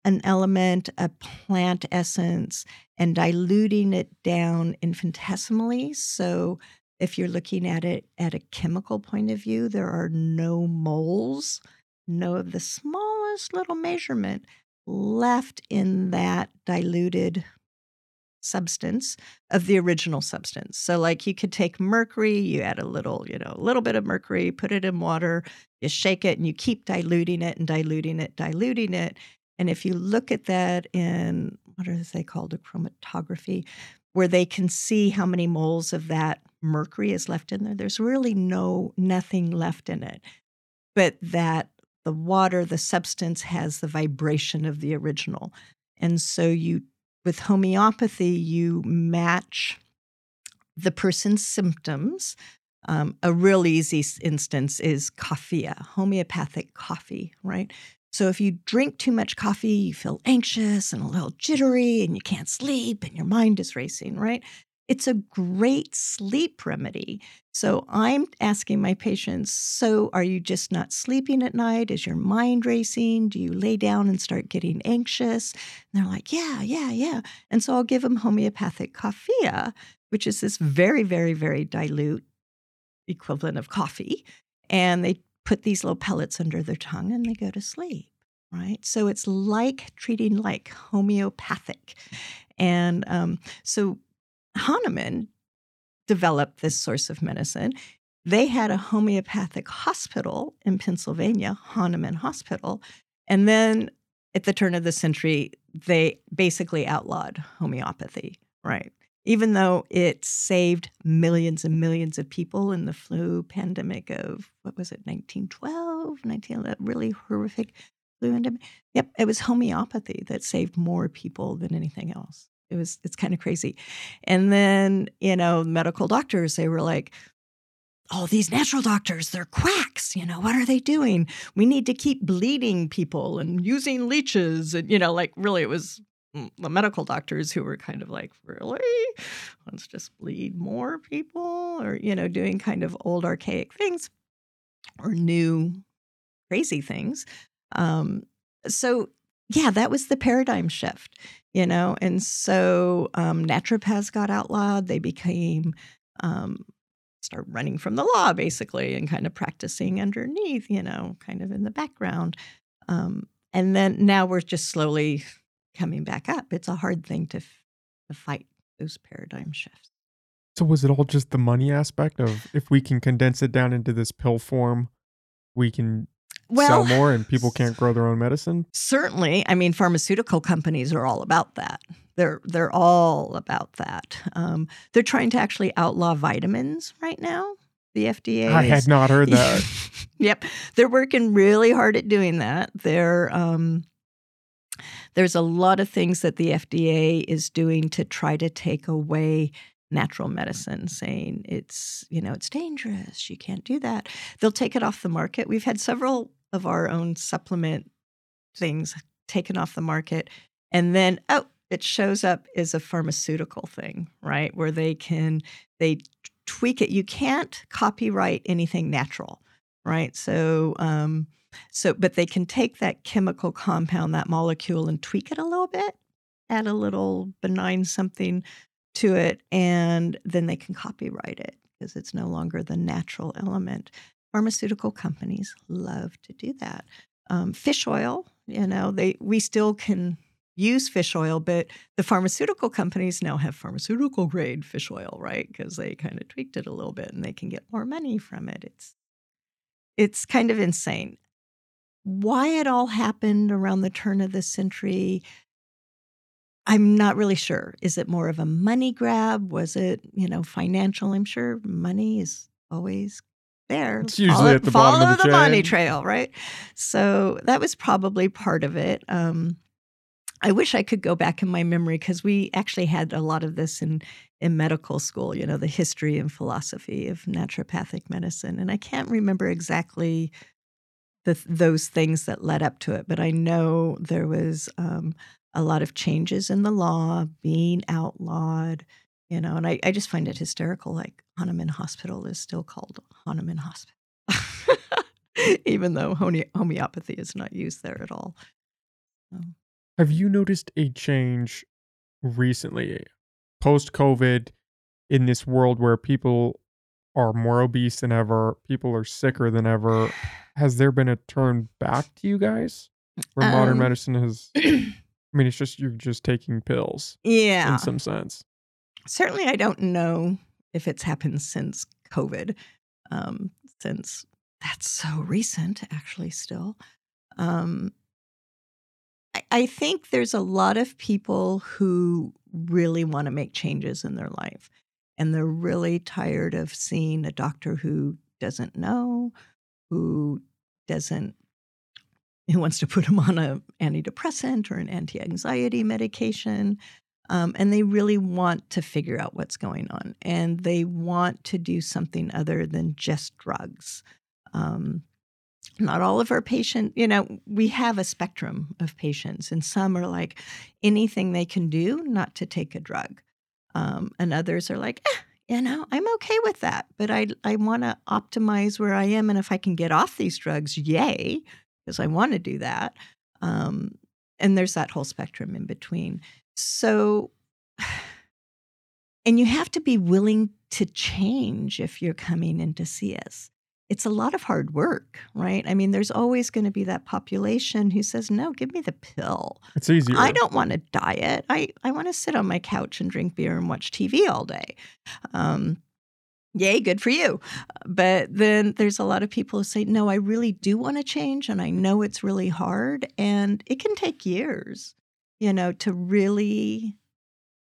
an element, a plant essence, and diluting it down infinitesimally. So if you're looking at it at a chemical point of view, there are no moles, no of the smallest little measurement left in that diluted substance of the original substance. So like you could take mercury, you add a little, you know, a little bit of mercury, put it in water, you shake it and you keep diluting it and diluting it, diluting it. And if you look at that in what are they called a chromatography, where they can see how many moles of that mercury is left in there, there's really no nothing left in it. But that the water, the substance has the vibration of the original. And so you with homeopathy, you match the person's symptoms. Um, a real easy instance is coffee, homeopathic coffee, right? So if you drink too much coffee, you feel anxious and a little jittery and you can't sleep and your mind is racing, right? It's a great sleep remedy. So I'm asking my patients so are you just not sleeping at night? Is your mind racing? Do you lay down and start getting anxious? And they're like, yeah, yeah, yeah. And so I'll give them homeopathic coffea, which is this very, very, very dilute equivalent of coffee. And they put these little pellets under their tongue and they go to sleep, right? So it's like treating like homeopathic. And um, so Hahnemann developed this source of medicine. They had a homeopathic hospital in Pennsylvania, Hahnemann Hospital, And then at the turn of the century, they basically outlawed homeopathy, right? Even though it saved millions and millions of people in the flu pandemic of, what was it, 1912, 1911, really horrific flu pandemic. Yep, it was homeopathy that saved more people than anything else. It was, it's kind of crazy. And then, you know, medical doctors, they were like, oh, these natural doctors, they're quacks. You know, what are they doing? We need to keep bleeding people and using leeches. And, you know, like really, it was the medical doctors who were kind of like, really? Let's just bleed more people or, you know, doing kind of old archaic things or new crazy things. Um, so, yeah, that was the paradigm shift, you know, and so um, naturopaths got outlawed. They became um, start running from the law basically and kind of practicing underneath, you know, kind of in the background. Um, and then now we're just slowly coming back up. It's a hard thing to, to fight those paradigm shifts. So was it all just the money aspect of if we can condense it down into this pill form, we can well, sell more and people can't grow their own medicine? Certainly. I mean, pharmaceutical companies are all about that. They're they're all about that. Um, they're trying to actually outlaw vitamins right now. The FDA. I had not heard that. yep, they're working really hard at doing that. They're um, there's a lot of things that the FDA is doing to try to take away natural medicine saying it's you know it's dangerous you can't do that they'll take it off the market we've had several of our own supplement things taken off the market and then oh it shows up as a pharmaceutical thing, right? Where they can they tweak it. You can't copyright anything natural, right? So um, so but they can take that chemical compound, that molecule, and tweak it a little bit, add a little benign something to it, and then they can copyright it because it's no longer the natural element. Pharmaceutical companies love to do that. Um, fish oil, you know, they we still can use fish oil, but the pharmaceutical companies now have pharmaceutical grade fish oil, right? Because they kind of tweaked it a little bit and they can get more money from it. It's it's kind of insane. Why it all happened around the turn of the century, I'm not really sure. Is it more of a money grab? Was it, you know, financial? I'm sure money is always there. It's usually follow, at the bottom of the, the money trail, right? So that was probably part of it. Um, I wish I could go back in my memory because we actually had a lot of this in in medical school. You know, the history and philosophy of naturopathic medicine, and I can't remember exactly the, those things that led up to it, but I know there was um, a lot of changes in the law being outlawed. You know, and I, I just find it hysterical. Like Hahnemann Hospital is still called Hahnemann Hospital, even though homeopathy is not used there at all. So. Have you noticed a change recently, post COVID, in this world where people are more obese than ever, people are sicker than ever? Has there been a turn back to you guys where um, modern medicine has? I mean, it's just you're just taking pills. Yeah. In some sense. Certainly, I don't know if it's happened since COVID, um, since that's so recent, actually, still. Um, I think there's a lot of people who really want to make changes in their life. And they're really tired of seeing a doctor who doesn't know, who doesn't, who wants to put them on an antidepressant or an anti anxiety medication. Um, and they really want to figure out what's going on. And they want to do something other than just drugs. Um, not all of our patients, you know, we have a spectrum of patients, and some are like anything they can do not to take a drug. Um, and others are like, eh, you know, I'm okay with that, but I, I want to optimize where I am. And if I can get off these drugs, yay, because I want to do that. Um, and there's that whole spectrum in between. So, and you have to be willing to change if you're coming in to see us it's a lot of hard work, right? I mean, there's always going to be that population who says, "No, give me the pill." It's easier. I don't want to diet. I I want to sit on my couch and drink beer and watch TV all day. Um, yay, good for you. But then there's a lot of people who say, no, I really do want to change. And I know it's really hard. And it can take years, you know, to really.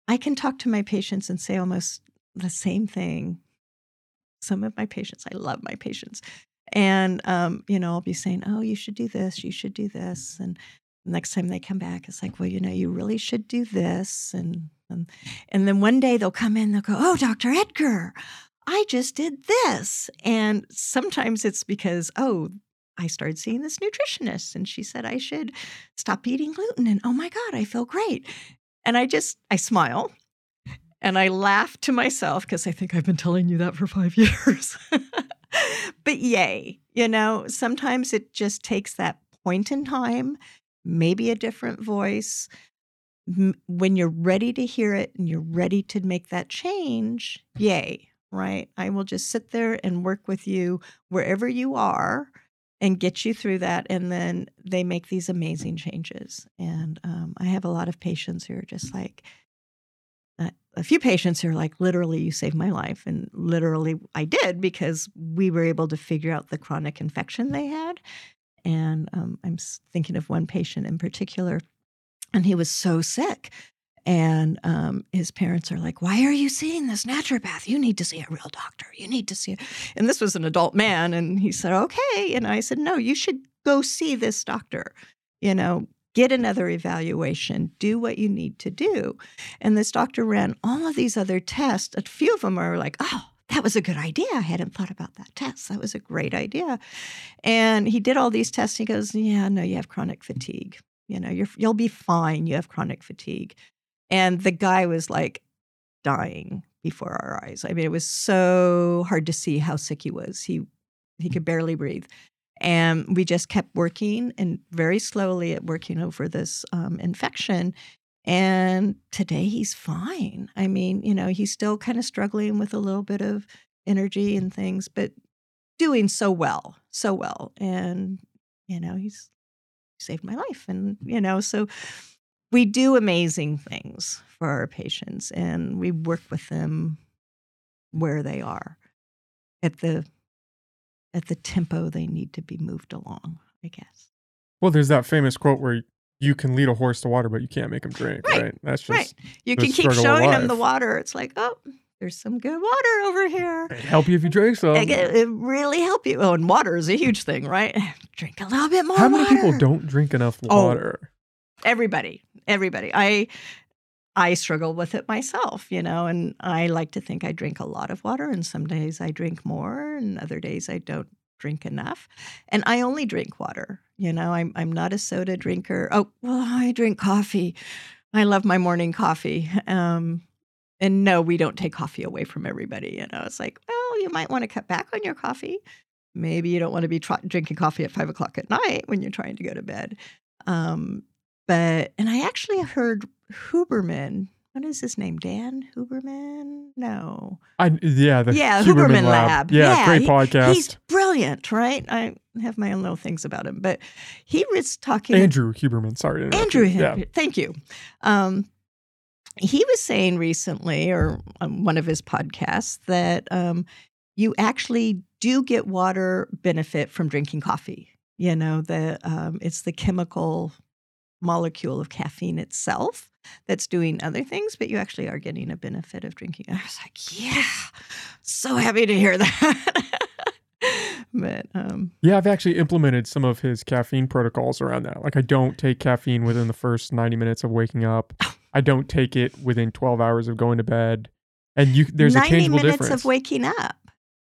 I can talk to my patients and say almost the same thing. Some of my patients, I love my patients. And, um, you know, I'll be saying, oh, you should do this, you should do this. And the next time they come back, it's like, well, you know, you really should do this. And, and, and then one day they'll come in, they'll go, oh, Dr. Edgar, I just did this. And sometimes it's because, oh, I started seeing this nutritionist and she said I should stop eating gluten. And oh my God, I feel great. And I just, I smile and I laugh to myself because I think I've been telling you that for five years. but yay, you know, sometimes it just takes that point in time, maybe a different voice. When you're ready to hear it and you're ready to make that change, yay, right? I will just sit there and work with you wherever you are and get you through that. And then they make these amazing changes. And um, I have a lot of patients who are just like, a few patients who are like, literally, you saved my life. And literally, I did because we were able to figure out the chronic infection they had. And um, I'm thinking of one patient in particular, and he was so sick and um, his parents are like, Why are you seeing this naturopath? You need to see a real doctor. You need to see it. And this was an adult man. And he said, Okay. And I said, No, you should go see this doctor. You know, get another evaluation, do what you need to do. And this doctor ran all of these other tests. A few of them are like, Oh, that was a good idea. I hadn't thought about that test. That was a great idea. And he did all these tests. He goes, Yeah, no, you have chronic fatigue. You know, you'll be fine. You have chronic fatigue. And the guy was like dying before our eyes. I mean, it was so hard to see how sick he was. He he could barely breathe. And we just kept working and very slowly at working over this um, infection. And today he's fine. I mean, you know, he's still kind of struggling with a little bit of energy and things, but doing so well, so well. And, you know, he's saved my life. And, you know, so we do amazing things for our patients and we work with them where they are at the at the tempo they need to be moved along i guess well there's that famous quote where you can lead a horse to water but you can't make him drink right, right? that's just right you can keep showing him the water it's like oh there's some good water over here. It'd help you if you drink some. It, it really help you. Oh, and water is a huge thing, right? Drink a little bit more. How many water. people don't drink enough oh, water? Oh, everybody everybody i i struggle with it myself you know and i like to think i drink a lot of water and some days i drink more and other days i don't drink enough and i only drink water you know i'm, I'm not a soda drinker. Oh well i drink coffee. I love my morning coffee um, and no we don't take coffee away from everybody you know it's like well you might want to cut back on your coffee. Maybe you don't want to be drinking coffee at five o'clock at night when you're trying to go to bed um, but and I actually heard Huberman. What is his name? Dan Huberman? No. I yeah, the yeah, Huberman, Huberman Lab. Lab. Yeah, yeah, great he, podcast. He's brilliant, right? I have my own little things about him, but he was talking. Andrew Huberman. Sorry, Andrew. Yeah. Thank you. Um, he was saying recently, or on one of his podcasts, that um, you actually do get water benefit from drinking coffee. You know, the um, it's the chemical molecule of caffeine itself that's doing other things, but you actually are getting a benefit of drinking. I was like, yeah, so happy to hear that. but um, yeah, I've actually implemented some of his caffeine protocols around that. Like, I don't take caffeine within the first 90 minutes of waking up. I don't take it within 12 hours of going to bed. And you, there's a tangible minutes difference. of waking up.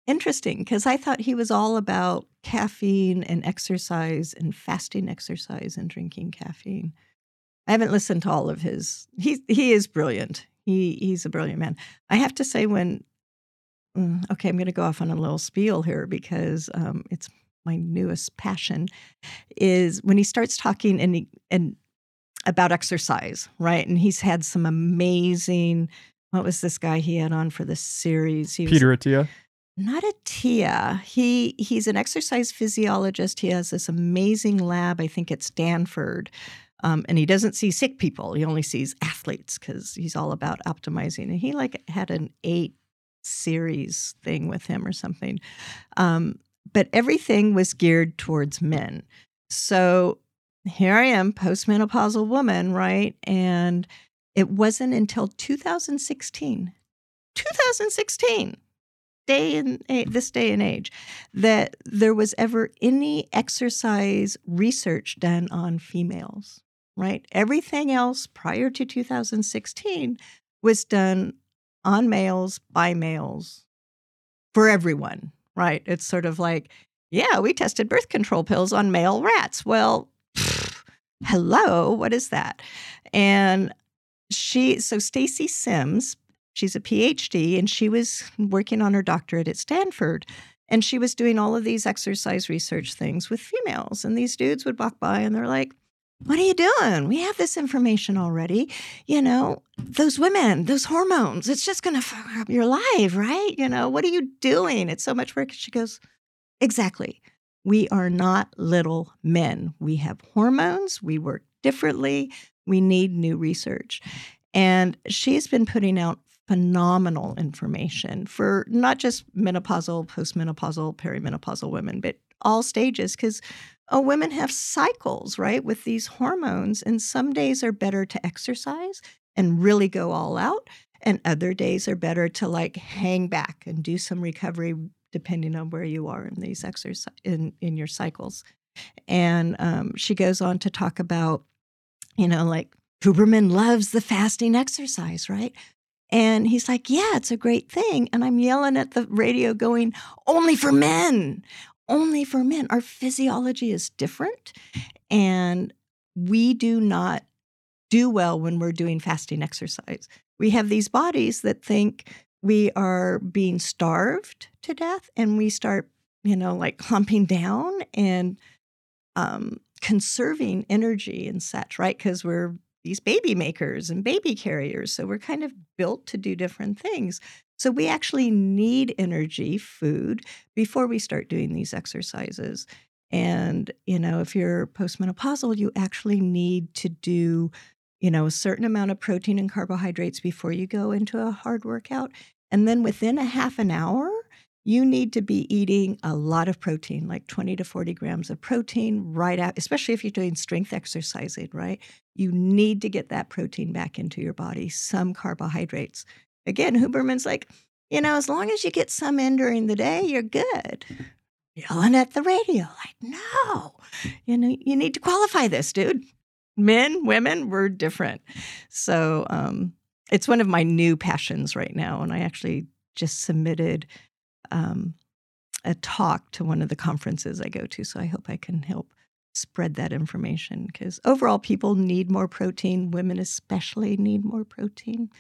Interesting, because I thought he was all about caffeine and exercise and fasting exercise and drinking caffeine. I haven't listened to all of his. He he is brilliant. He he's a brilliant man. I have to say when mm, okay, I'm going to go off on a little spiel here because um, it's my newest passion is when he starts talking and he, and about exercise, right? And he's had some amazing. What was this guy he had on for this series? He Peter Attia not Attia. He he's an exercise physiologist. He has this amazing lab. I think at Stanford. Um, and he doesn't see sick people. He only sees athletes because he's all about optimizing. And he like had an eight series thing with him or something. Um, but everything was geared towards men. So here I am, postmenopausal woman, right? And it wasn't until 2016, 2016, day in this day and age, that there was ever any exercise research done on females, right? Everything else prior to 2016 was done on males by males for everyone, right? It's sort of like, yeah, we tested birth control pills on male rats. Well, pfft, hello, what is that? And she, so Stacy Sims, she's a PhD, and she was working on her doctorate at Stanford. And she was doing all of these exercise research things with females. And these dudes would walk by and they're like, what are you doing? We have this information already. You know, those women, those hormones, it's just going to fuck up your life, right? You know, what are you doing? It's so much work. She goes, Exactly. We are not little men. We have hormones. We work differently. We need new research. And she's been putting out phenomenal information for not just menopausal, postmenopausal, perimenopausal women, but all stages because oh, women have cycles, right, with these hormones. And some days are better to exercise and really go all out. And other days are better to like hang back and do some recovery depending on where you are in these exercise in, in your cycles. And um, she goes on to talk about, you know, like Huberman loves the fasting exercise, right? And he's like, Yeah, it's a great thing. And I'm yelling at the radio, going, Only for men, only for men. Our physiology is different. And we do not do well when we're doing fasting exercise. We have these bodies that think we are being starved to death and we start, you know, like clumping down and um, conserving energy and such, right? Because we're these baby makers and baby carriers. So we're kind of built to do different things. So we actually need energy, food, before we start doing these exercises. And, you know, if you're postmenopausal, you actually need to do, you know, a certain amount of protein and carbohydrates before you go into a hard workout. And then within a half an hour, you need to be eating a lot of protein, like 20 to 40 grams of protein right out, especially if you're doing strength exercising, right? You need to get that protein back into your body, some carbohydrates. Again, Huberman's like, you know, as long as you get some in during the day, you're good. Yelling at the radio, like, no, you know, you need to qualify this, dude. Men, women, we're different. So um, it's one of my new passions right now. And I actually just submitted um, a talk to one of the conferences I go to. So I hope I can help spread that information because overall, people need more protein. Women, especially, need more protein.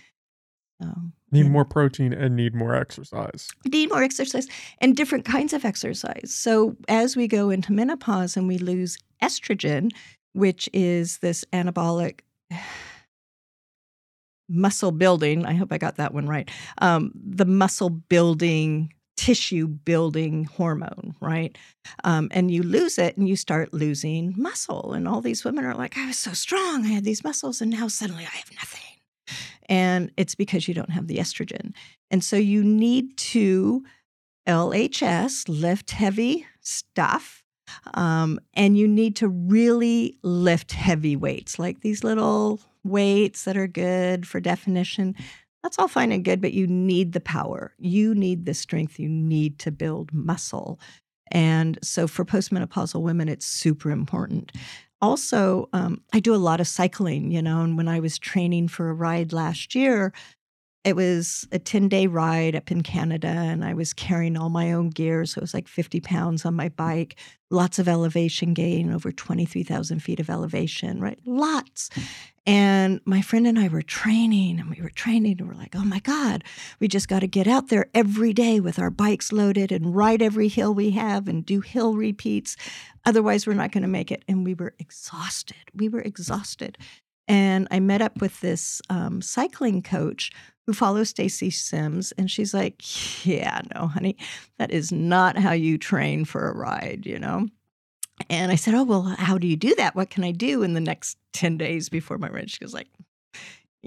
Um, need more protein and need more exercise. Need more exercise and different kinds of exercise. So, as we go into menopause and we lose estrogen, which is this anabolic muscle building, I hope I got that one right, um, the muscle building tissue building hormone, right? Um, and you lose it and you start losing muscle. And all these women are like, I was so strong. I had these muscles and now suddenly I have nothing. And it's because you don't have the estrogen. And so you need to LHS, lift heavy stuff. Um, and you need to really lift heavy weights, like these little weights that are good for definition that's all fine and good, but you need the power. You need the strength. You need to build muscle. And so for postmenopausal women, it's super important. Also, um, I do a lot of cycling, you know, and when I was training for a ride last year, it was a 10 day ride up in Canada, and I was carrying all my own gear. So it was like 50 pounds on my bike, lots of elevation gain, over 23,000 feet of elevation, right? Lots. Hmm. And my friend and I were training, and we were training, and we're like, oh my God, we just got to get out there every day with our bikes loaded and ride every hill we have and do hill repeats. Otherwise, we're not going to make it. And we were exhausted. We were hmm. exhausted. And I met up with this um, cycling coach who follows Stacy Sims, and she's like, "Yeah, no, honey, that is not how you train for a ride, you know." And I said, "Oh well, how do you do that? What can I do in the next ten days before my ride?" She goes like,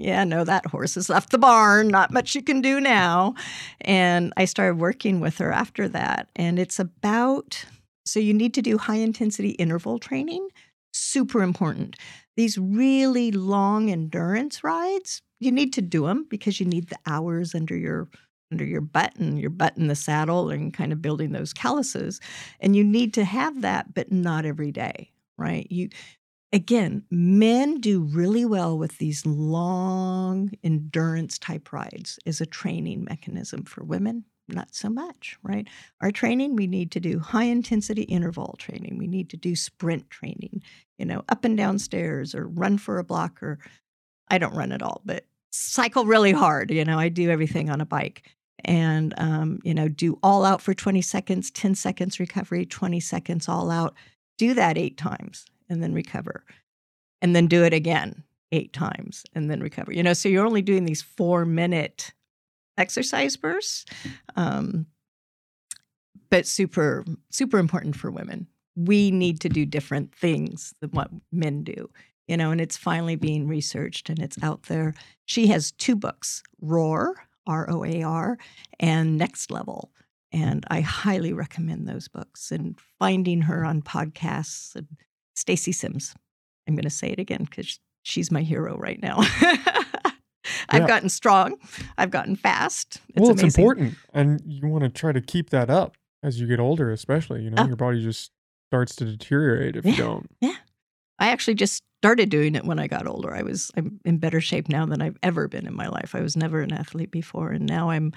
yeah, no, that horse has left the barn. Not much you can do now. And I started working with her after that. And it's about so you need to do high intensity interval training. Super important. These really long endurance rides, you need to do them because you need the hours under your under your butt and your butt in the saddle and kind of building those calluses. And you need to have that, but not every day, right? You again, men do really well with these long endurance type rides as a training mechanism for women. Not so much, right? Our training, we need to do high intensity interval training. We need to do sprint training, you know, up and down stairs or run for a block or I don't run at all, but cycle really hard. You know, I do everything on a bike and, um, you know, do all out for 20 seconds, 10 seconds recovery, 20 seconds all out. Do that eight times and then recover. And then do it again eight times and then recover. You know, so you're only doing these four minute exercise bursts. Um, but super, super important for women. We need to do different things than what men do, you know, and it's finally being researched and it's out there. She has two books Roar, R O A R, and Next Level. And I highly recommend those books and finding her on podcasts and Stacy Sims. I'm going to say it again because she's my hero right now. I've yeah. gotten strong. I've gotten fast. It's well, it's amazing. important, and you want to try to keep that up as you get older, especially. You know, oh. your body just starts to deteriorate if yeah. you don't. Yeah, I actually just started doing it when I got older. I was I'm in better shape now than I've ever been in my life. I was never an athlete before, and now I'm.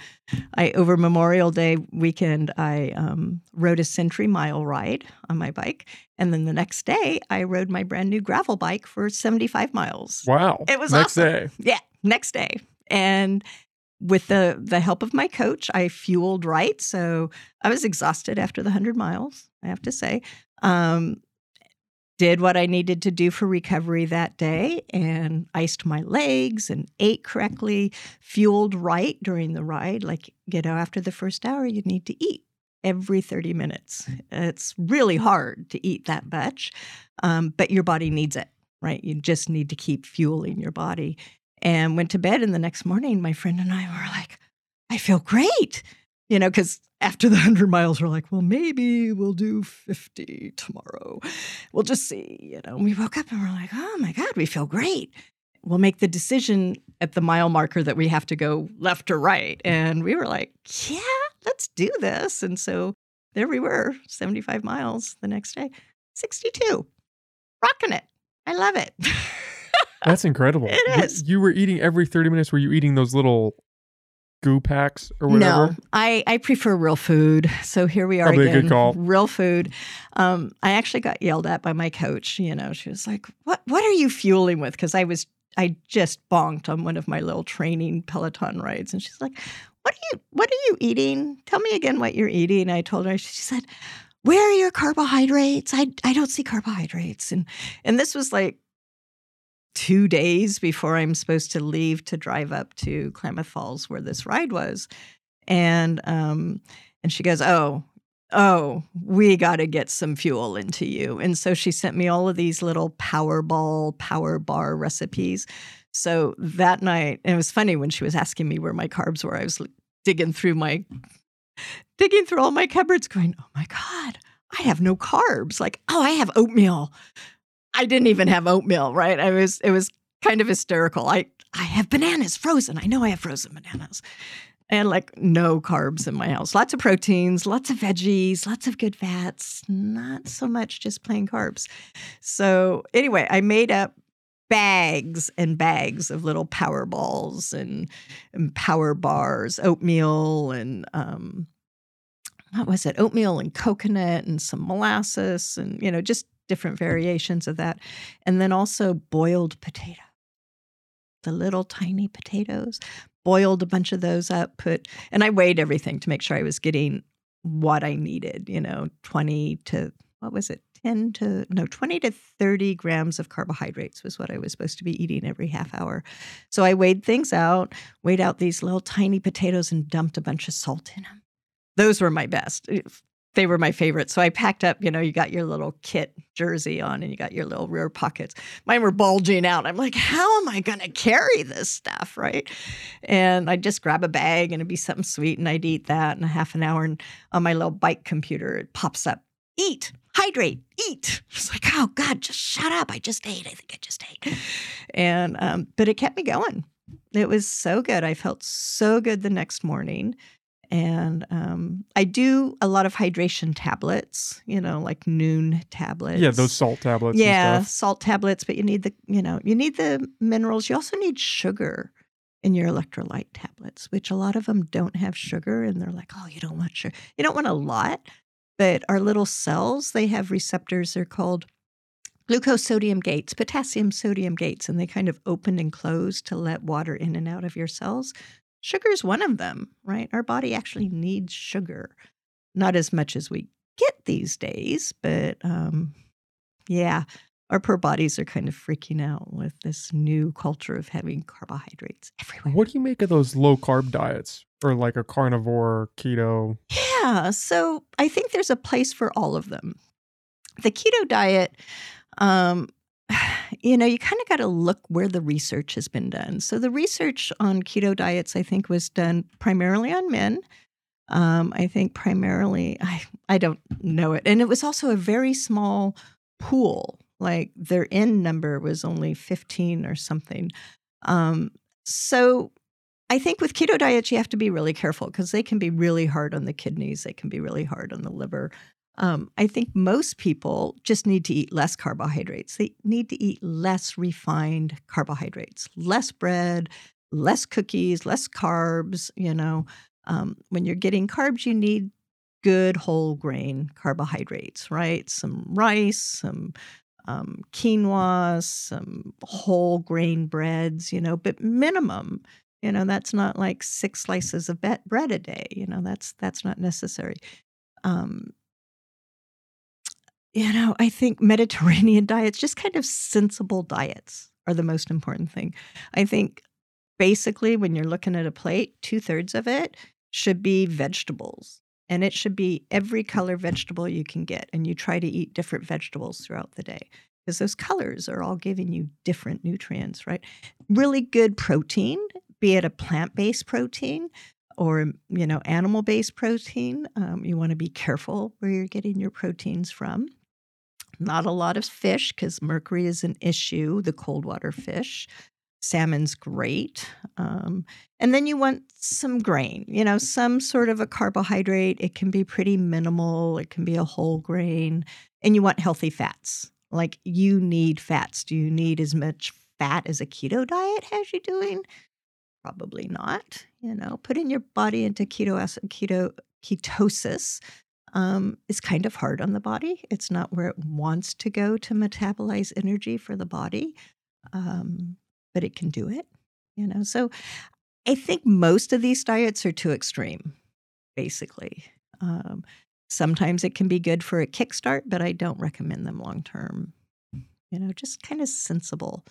I over Memorial Day weekend, I um, rode a Century Mile ride on my bike, and then the next day, I rode my brand new gravel bike for 75 miles. Wow! It was next awesome. day. Yeah, next day, and with the the help of my coach, I fueled right. So I was exhausted after the 100 miles, I have to say. Um, did what I needed to do for recovery that day and iced my legs and ate correctly, fueled right during the ride. Like, you know, after the first hour, you need to eat every 30 minutes. It's really hard to eat that much, um, but your body needs it, right? You just need to keep fueling your body. And went to bed, and the next morning, my friend and I were like, I feel great, you know, because after the 100 miles, we're like, well, maybe we'll do 50 tomorrow. We'll just see, you know. And we woke up and we're like, oh my God, we feel great. We'll make the decision at the mile marker that we have to go left or right. And we were like, yeah, let's do this. And so there we were, 75 miles the next day, 62, rocking it. I love it. That's incredible. It is. You, you were eating every 30 minutes. Were you eating those little goo packs or whatever? No, I, I prefer real food. So here we are Probably again. A good call. Real food. Um, I actually got yelled at by my coach. You know, she was like, "What What are you fueling with?" Because I was I just bonked on one of my little training Peloton rides, and she's like, "What are you What are you eating? Tell me again what you're eating." I told her. She said. Where are your carbohydrates? I, I don't see carbohydrates. And and this was like two days before I'm supposed to leave to drive up to Klamath Falls where this ride was. And um, and she goes, Oh, oh, we got to get some fuel into you. And so she sent me all of these little Powerball, power bar recipes. So that night, it was funny when she was asking me where my carbs were. I was digging through my digging through all my cupboards, going, "Oh my god, I have no carbs." Like, "Oh, I have oatmeal." I didn't even have oatmeal, right? I was it was kind of hysterical. I I have bananas frozen. I know I have frozen bananas. And like no carbs in my house. Lots of proteins, lots of veggies, lots of good fats, not so much just plain carbs. So anyway, I made up bags and bags of little power balls and, and power bars, oatmeal and um, what was it? Oatmeal and coconut and some molasses and you know just different variations of that. And then also boiled potato, the little tiny potatoes. Boiled a bunch of those up, put, and I weighed everything to make sure I was getting what I needed, you know, 20 to, what was it, 10 to, no, 20 to 30 grams of carbohydrates was what I was supposed to be eating every half hour. So I weighed things out, weighed out these little tiny potatoes and dumped a bunch of salt in them. Those were my best they were my favorite. So I packed up, you know, you got your little kit jersey on and you got your little rear pockets. Mine were bulging out. I'm like, how am I going to carry this stuff? Right. And I'd just grab a bag and it'd be something sweet and I'd eat that in a half an hour. And on my little bike computer, it pops up eat, hydrate, eat. It's like, oh God, just shut up. I just ate. I think I just ate. And, um, but it kept me going. It was so good. I felt so good the next morning and um, I do a lot of hydration tablets, you know, like Nuun tablets. Yeah, those salt tablets. Yeah, salt tablets, but you need the, you know, you need the minerals. You also need sugar in your electrolyte tablets, which a lot of them don't have sugar, and they're like, oh, you don't want sugar. You don't want a lot, but our little cells, they have receptors. They're called glucose sodium gates, potassium sodium gates, and they kind of open and close to let water in and out of your cells. Sugar is one of them, right? Our body actually needs sugar, not as much as we get these days, but um, yeah, our poor bodies are kind of freaking out with this new culture of having carbohydrates everywhere. What do you make of those low carb diets or like a carnivore, keto? Yeah, so I think there's a place for all of them. The keto diet, um, you know, you kind of got to look where the research has been done. So the research on keto diets, I think, was done primarily on men. Um, I think primarily, I I don't know it, and it was also a very small pool. Like their N number was only fifteen or something. Um, so I think with keto diets, you have to be really careful because they can be really hard on the kidneys. They can be really hard on the liver. Um, I think most people just need to eat less carbohydrates. They need to eat less refined carbohydrates, less bread, less cookies, less carbs. You know, um, when you're getting carbs, you need good whole grain carbohydrates, right? Some rice, some um, quinoa, some whole grain breads, you know, but minimum. You know, that's not like six slices of bread a day. You know, that's that's not necessary. Um, you know, I think Mediterranean diets, just kind of sensible diets, are the most important thing. I think basically, when you're looking at a plate, two thirds of it should be vegetables. And it should be every color vegetable you can get. And you try to eat different vegetables throughout the day because those colors are all giving you different nutrients, right? Really good protein, be it a plant based protein or you know animal based protein um, you want to be careful where you're getting your proteins from not a lot of fish because mercury is an issue, the cold water fish. Salmon's great. Um, and then you want some grain, you know, some sort of a carbohydrate. It can be pretty minimal, it can be a whole grain. And you want healthy fats. Like you need fats. Do you need as much fat as a keto diet has you doing? Probably not. You know, putting your body into keto keto ketosis um, is kind of hard on the body. It's not where it wants to go to metabolize energy for the body, um, but it can do it. You know, so I think most of these diets are too extreme, basically. Um, sometimes it can be good for a kickstart, but I don't recommend them long term. You know, just kind of sensible.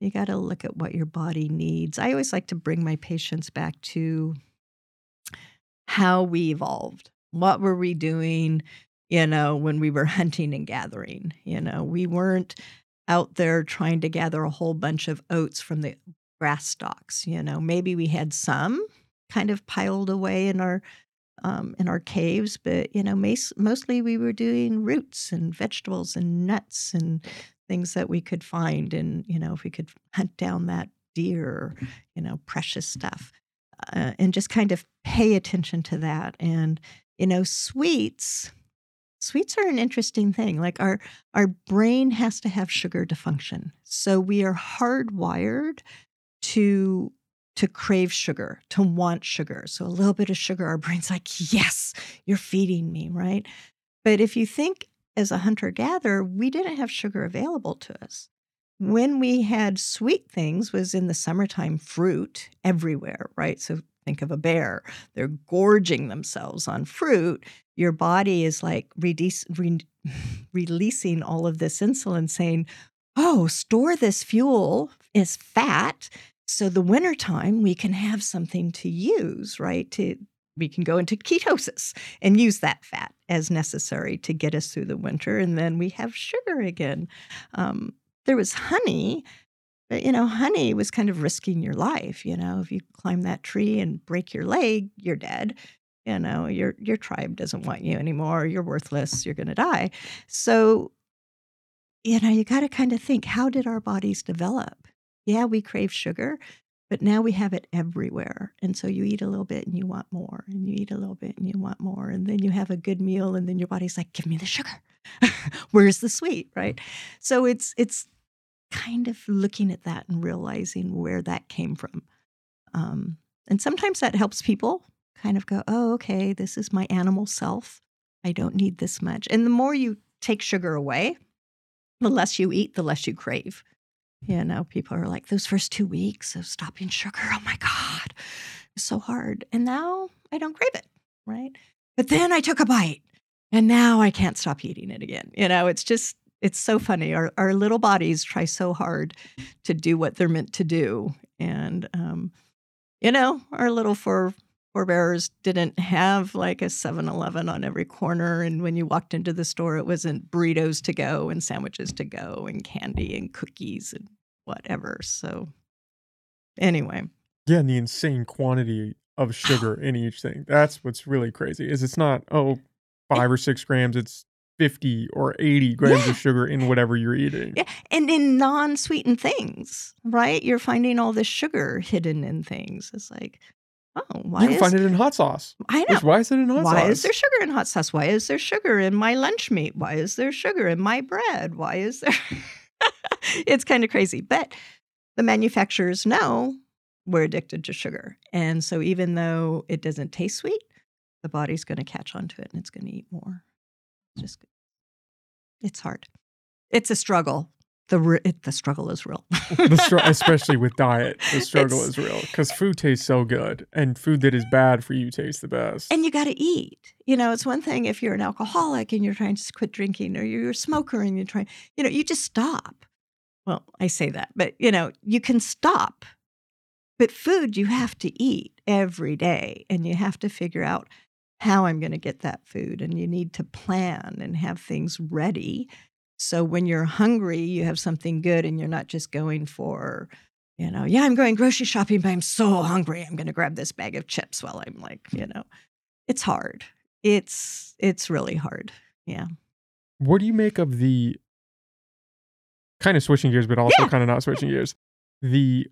You got to look at what your body needs. I always like to bring my patients back to how we evolved what were we doing, you know, when we were hunting and gathering? You know, we weren't out there trying to gather a whole bunch of oats from the grass stalks. You know, maybe we had some kind of piled away in our um, in our caves, but you know, mas- mostly we were doing roots and vegetables and nuts and things that we could find, and you know, if we could hunt down that deer, you know, precious stuff, uh, and just kind of pay attention to that and you know, sweets sweets are an interesting thing like our our brain has to have sugar to function. So we are hardwired to to crave sugar to want sugar. So a little bit of sugar our brain's like yes you're feeding me right? But if you think as a hunter gatherer we didn't have sugar available to us. When we had sweet things was in the summertime fruit everywhere right? So Think of a bear. They're gorging themselves on fruit. Your body is like re- releasing all of this insulin, saying, Oh, store this fuel as fat. So the wintertime we can have something to use, right? To we can go into ketosis and use that fat as necessary to get us through the winter. And then we have sugar again. Um, there was honey, but you know, honey was kind of risking your life. You know, if you climb that tree and break your leg, you're dead. You know, your your tribe doesn't want you anymore. You're worthless. You're going to die. So, you know, you got to kind of think: How did our bodies develop? Yeah, we crave sugar, but now we have it everywhere. And so you eat a little bit and you want more, and you eat a little bit and you want more. And then you have a good meal, and then your body's like, give me the sugar. Where's the sweet? Right. So it's it's kind of looking at that and realizing where that came from. Um, and sometimes that helps people kind of go, oh, okay, this is my animal self. I don't need this much. And the more you take sugar away, the less you eat, the less you crave. You know, people are like, those first two weeks of stopping sugar, oh my God, it's so hard. And now I don't crave it, right? But then I took a bite and now I can't stop eating it again. You know, it's just, it's so funny. Our, our little bodies try so hard to do what they're meant to do. And, um, you know, our little four forebears didn't have like a 7 Eleven on every corner. And when you walked into the store, it wasn't burritos to go and sandwiches to go and candy and cookies and whatever. So, anyway. Yeah, and the insane quantity of sugar in each thing. That's what's really crazy. Is it's not oh five or six grams. It's 50 or 80 grams yeah. of sugar in whatever you're eating. Yeah. And in non sweetened things, right? You're finding all this sugar hidden in things. It's like, oh, why? You can is, find it in hot sauce. I know. why is it in hot why sauce? Why is there sugar in hot sauce? Why is there sugar in my lunch meat? Why is there sugar in my bread? Why is there? it's kind of crazy. But the manufacturers know we're addicted to sugar. And so even though it doesn't taste sweet, the body's going to catch on to it and it's going to eat more. Just it's hard. It's a struggle the it, the struggle is real. the str- especially with diet, the struggle it's, is real because food tastes so good, and food that is bad for you tastes the best. And you got to eat. You know, it's one thing if you're an alcoholic and you're trying to quit drinking, or you're a smoker and you're trying, you know, you just stop. Well, I say that, but you know, you can stop. But food you have to eat every day, and you have to figure out how I'm going to get that food, and you need to plan and have things ready so when you're hungry, you have something good and you're not just going for, you know, yeah, I'm going grocery shopping, but I'm so hungry. I'm going to grab this bag of chips while I'm like, you know, it's hard. It's it's really hard. Yeah. What do you make of the kind of switching gears, but also yeah. kind of not switching gears? The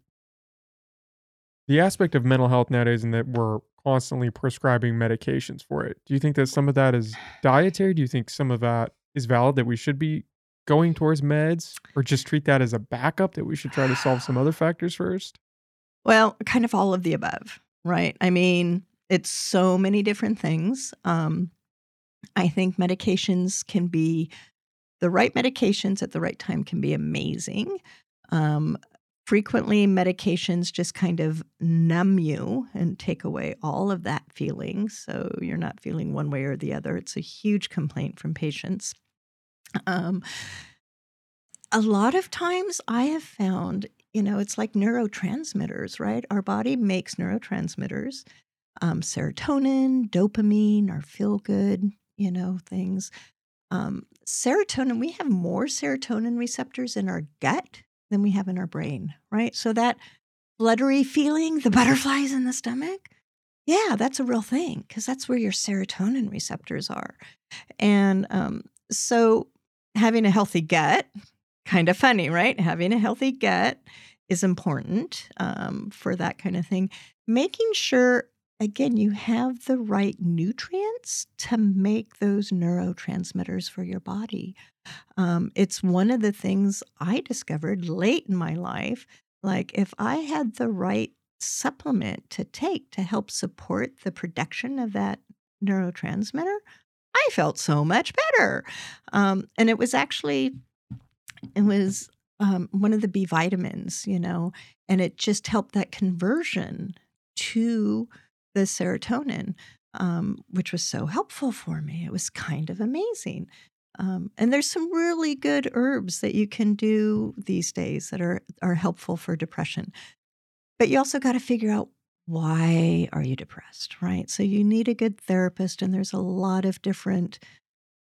the aspect of mental health nowadays and that we're constantly prescribing medications for it. Do you think that some of that is dietary? Do you think some of that is valid that we should be going towards meds or just treat that as a backup that we should try to solve some other factors first? Well, kind of all of the above, right? I mean, it's so many different things. Um, I think medications can be the right medications at the right time can be amazing. Um, frequently, medications just kind of numb you and take away all of that feeling. So you're not feeling one way or the other. It's a huge complaint from patients. Um, a lot of times I have found, you know, it's like neurotransmitters, right? Our body makes neurotransmitters, um, serotonin, dopamine, our feel good, you know, things. Um, serotonin, we have more serotonin receptors in our gut than we have in our brain, right? So that fluttery feeling, the butterflies in the stomach, yeah, that's a real thing because that's where your serotonin receptors are. And um, so having a healthy gut, kind of funny, right? Having a healthy gut is important um, for that kind of thing. Making sure, again, you have the right nutrients to make those neurotransmitters for your body. Um, it's one of the things I discovered late in my life. Like, if I had the right supplement to take to help support the production of that neurotransmitter, I felt so much better. Um, and it was actually, it was um, one of the B vitamins, you know, and it just helped that conversion to the serotonin, um, which was so helpful for me. It was kind of amazing. Um, and there's some really good herbs that you can do these days that are are helpful for depression. But you also got to figure out why are you depressed, right? So you need a good therapist, and there's a lot of different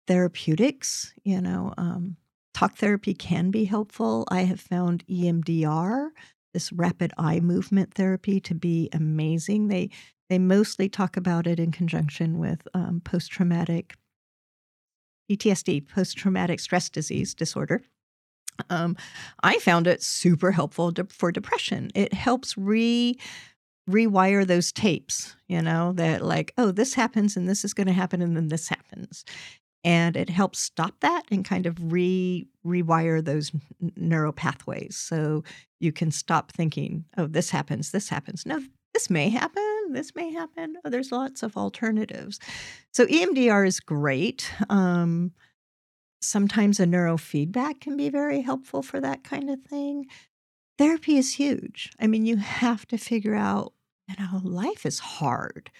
therapeutics. You know, um, talk therapy can be helpful. I have found EMDR, this rapid eye movement therapy, to be amazing. They they mostly talk about it in conjunction with um, post traumatic PTSD, post traumatic stress disease disorder. Um, I found it super helpful for depression. It helps re rewire those tapes, you know, that like, oh, this happens and this is going to happen and then this happens. And it helps stop that and kind of re rewire those n- neural pathways. So you can stop thinking, oh, this happens, this happens. No, this may happen, this may happen. Oh, there's lots of alternatives. So EMDR is great. Um, sometimes a neurofeedback can be very helpful for that kind of thing therapy is huge. I mean, you have to figure out, you know, life is hard.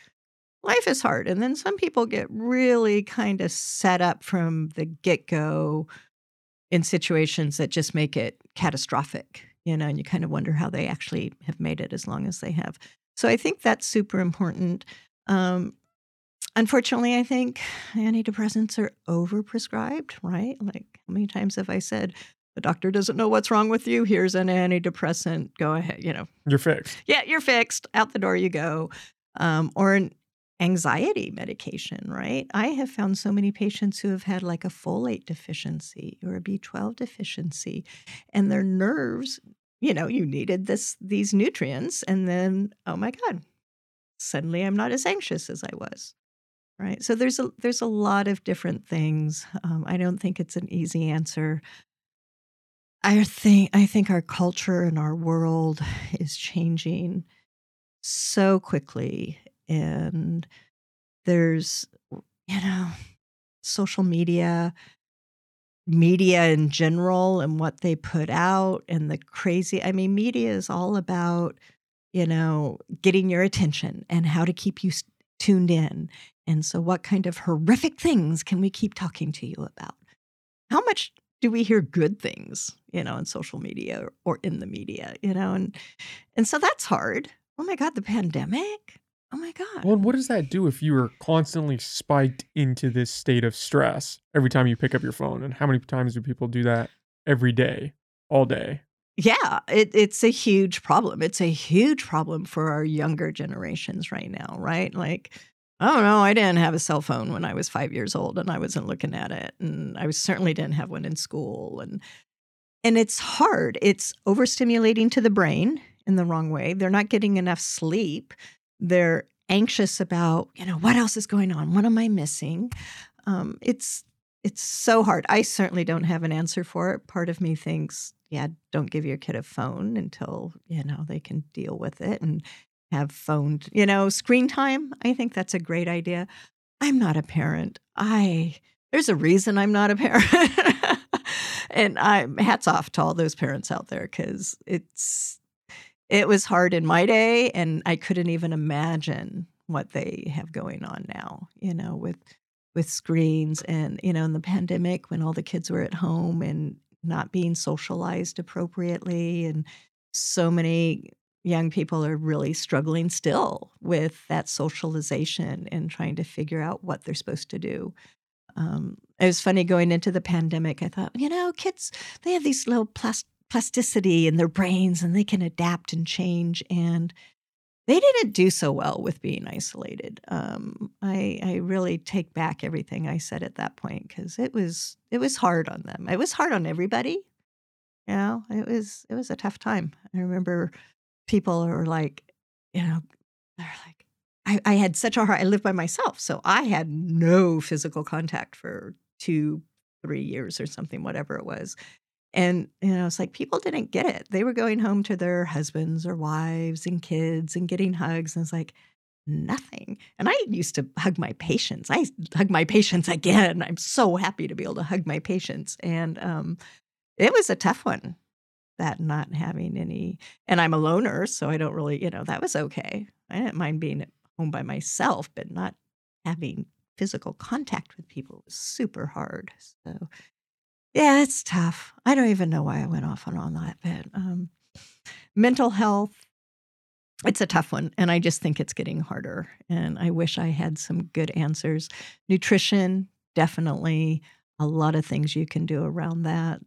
Life is hard. And then some people get really kind of set up from the get go in situations that just make it catastrophic, you know, and you kind of wonder how they actually have made it as long as they have. So I think that's super important. Um, unfortunately, I think antidepressants are overprescribed, right? Like, how many times have I said, the doctor doesn't know what's wrong with you. Here's an antidepressant. Go ahead. You know, you're fixed. Yeah, you're fixed. Out the door you go. Um, or an anxiety medication, right? I have found so many patients who have had like a folate deficiency or a B12 deficiency, and their nerves, you know, you needed this these nutrients, and then oh my god, suddenly I'm not as anxious as I was. Right. So there's a there's a lot of different things. Um, I don't think it's an easy answer. I think I think our culture and our world is changing so quickly and there's you know social media media in general and what they put out and the crazy I mean media is all about you know getting your attention and how to keep you tuned in and so what kind of horrific things can we keep talking to you about how much do we hear good things, you know, in social media or, in the media, you know, and and so that's hard. Oh my God, the pandemic. Oh my God. Well, what does that do if you are constantly spiked into this state of stress every time you pick up your phone? And how many times do people do that every day, all day? Yeah, it, it's a huge problem. It's a huge problem for our younger generations right now, right? Like I don't know. I didn't have a cell phone when I was five years old, and I wasn't looking at it. And I was certainly didn't have one in school. And and it's hard. It's overstimulating to the brain in the wrong way. They're not getting enough sleep. They're anxious about, you know, what else is going on? What am I missing? Um, it's it's so hard. I certainly don't have an answer for it. Part of me thinks, yeah, don't give your kid a phone until you know they can deal with it and have phone, you know, screen time. I think that's a great idea. I'm not a parent. I there's a reason I'm not a parent. and I'm hats off to all those parents out there cuz it's it was hard in my day and I couldn't even imagine what they have going on now, you know, with with screens and you know in the pandemic when all the kids were at home and not being socialized appropriately and so many young people are really struggling still with that socialization and trying to figure out what they're supposed to do. Um, it was funny going into the pandemic. I thought, you know, kids, they have these little plas- plasticity in their brains and they can adapt and change. And they didn't do so well with being isolated. Um, I, I really take back everything I said at that point because it was it was hard on them. It was hard on everybody. You know, it was it was a tough time. I remember people are like, you know, they're like, I, I had such a hard, I lived by myself. So I had no physical contact for two, three years or something, whatever it was. And, you know, it's like people didn't get it. They were going home to their husbands or wives and kids and getting hugs. And it's like, nothing. And I used to hug my patients. I hug my patients again. I'm so happy to be able to hug my patients. And um, it was a tough one that not having any and I'm a loner, so I don't really, you know, that was okay. I didn't mind being at home by myself, but not having physical contact with people was super hard. So yeah, it's tough. I don't even know why I went off on all that, but um, mental health. it's a tough one. And I just think it's getting harder. And I wish I had some good answers. Nutrition, definitely a lot of things you can do around that.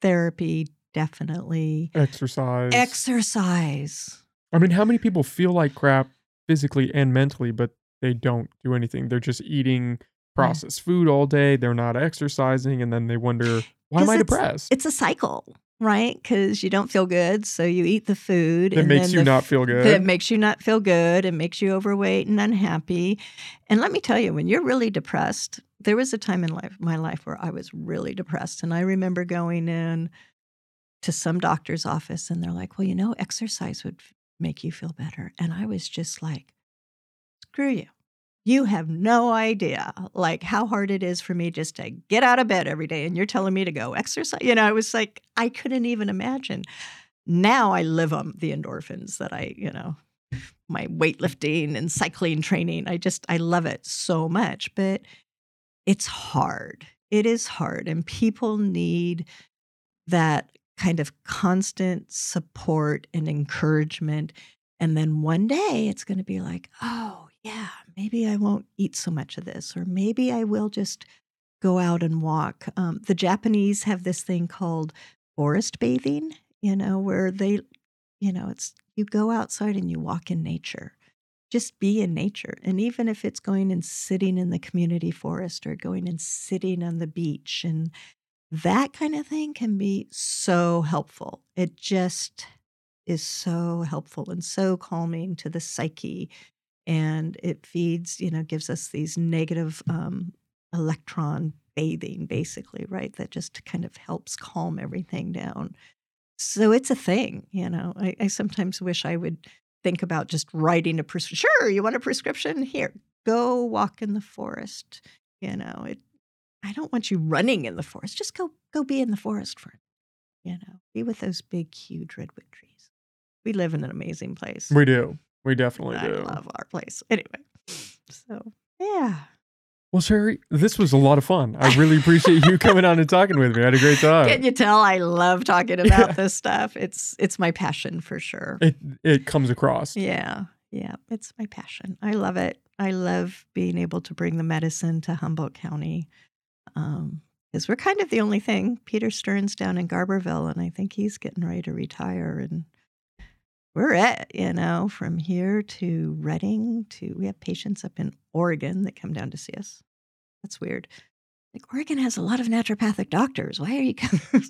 Therapy, definitely. Exercise. Exercise. I mean, how many people feel like crap physically and mentally, but they don't do anything? They're just eating processed yeah. food all day. They're not exercising. And then they wonder, why am I depressed? It's a cycle right? Because you don't feel good, so you eat the food. That makes you the, not feel good. It makes you not feel good. It makes you overweight and unhappy. And let me tell you, when you're really depressed, there was a time in life, my life where I was really depressed, and I remember going in to some doctor's office, and they're like, "Well, you know, exercise would make you feel better," and I was just like, "Screw you." You have no idea like how hard it is for me just to get out of bed every day and you're telling me to go exercise you know i was like i couldn't even imagine. Now i live on the endorphins that i you know my weightlifting and cycling training i just i love it so much but it's hard it is hard and people need that kind of constant support and encouragement and then one day it's going to be like oh yeah, maybe I won't eat so much of this, or maybe I will just go out and walk. Um, the Japanese have this thing called forest bathing, you know, where they, you know, it's you go outside and you walk in nature. Just be in nature. And even if it's going and sitting in the community forest or going and sitting on the beach and that kind of thing can be so helpful. It just is so helpful and so calming to the psyche and it feeds, you know, gives us these negative um, electron bathing, basically, right? That just kind of helps calm everything down. So it's a thing, you know. I, I sometimes wish I would think about just writing a prescription. Sure, you want a prescription? Here, go walk in the forest. You know, it. I don't want you running in the forest. Just go, go be in the forest for, you know, be with those big, huge redwood trees. We live in an amazing place. We do. We definitely I do. love our place. Anyway, so yeah. Well, Chere, this was a lot of fun. I really appreciate you coming on and talking with me. I had a great time. Can you tell I love talking about yeah. this stuff? It's it's my passion for sure. It it comes across. Yeah. Yeah, it's my passion. I love it. I love being able to bring the medicine to Humboldt County. Um, because we're kind of the only thing. Peter Stern's down in Garberville, and I think he's getting ready to retire. And we're at, you know, from here to Redding to we have patients up in Oregon that come down to see us. That's weird. Like Oregon has a lot of naturopathic doctors. Why are you coming?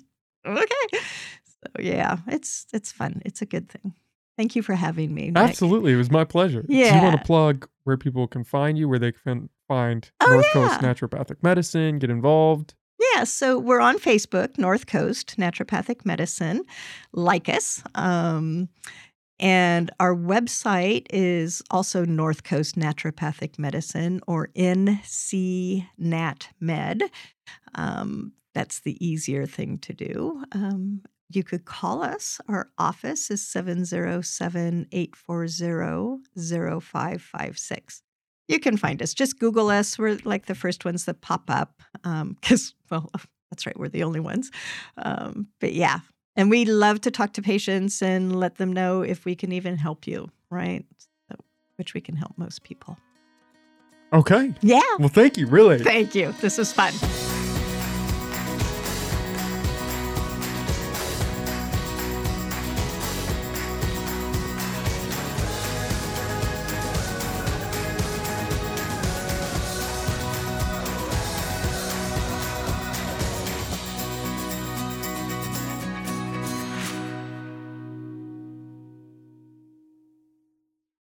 okay. So yeah, it's it's fun. It's a good thing. Thank you for having me. Nick. Absolutely. It was my pleasure. Yeah. Do you want to plug where people can find you, where they can find oh, North yeah. Coast Naturopathic Medicine, get involved? Yeah, so we're on Facebook, North Coast Naturopathic Medicine. Like us. Um, and our website is also North Coast Naturopathic Medicine or NCNatMed. Um, that's the easier thing to do. Um, you could call us. Our office is 707 840 0556. You can find us. Just Google us. We're like the first ones that pop up because, um, well, that's right, we're the only ones. Um, but yeah, and we love to talk to patients and let them know if we can even help you, right? So, which we can help most people. Okay. Yeah. Well, thank you, really. Thank you. This was fun.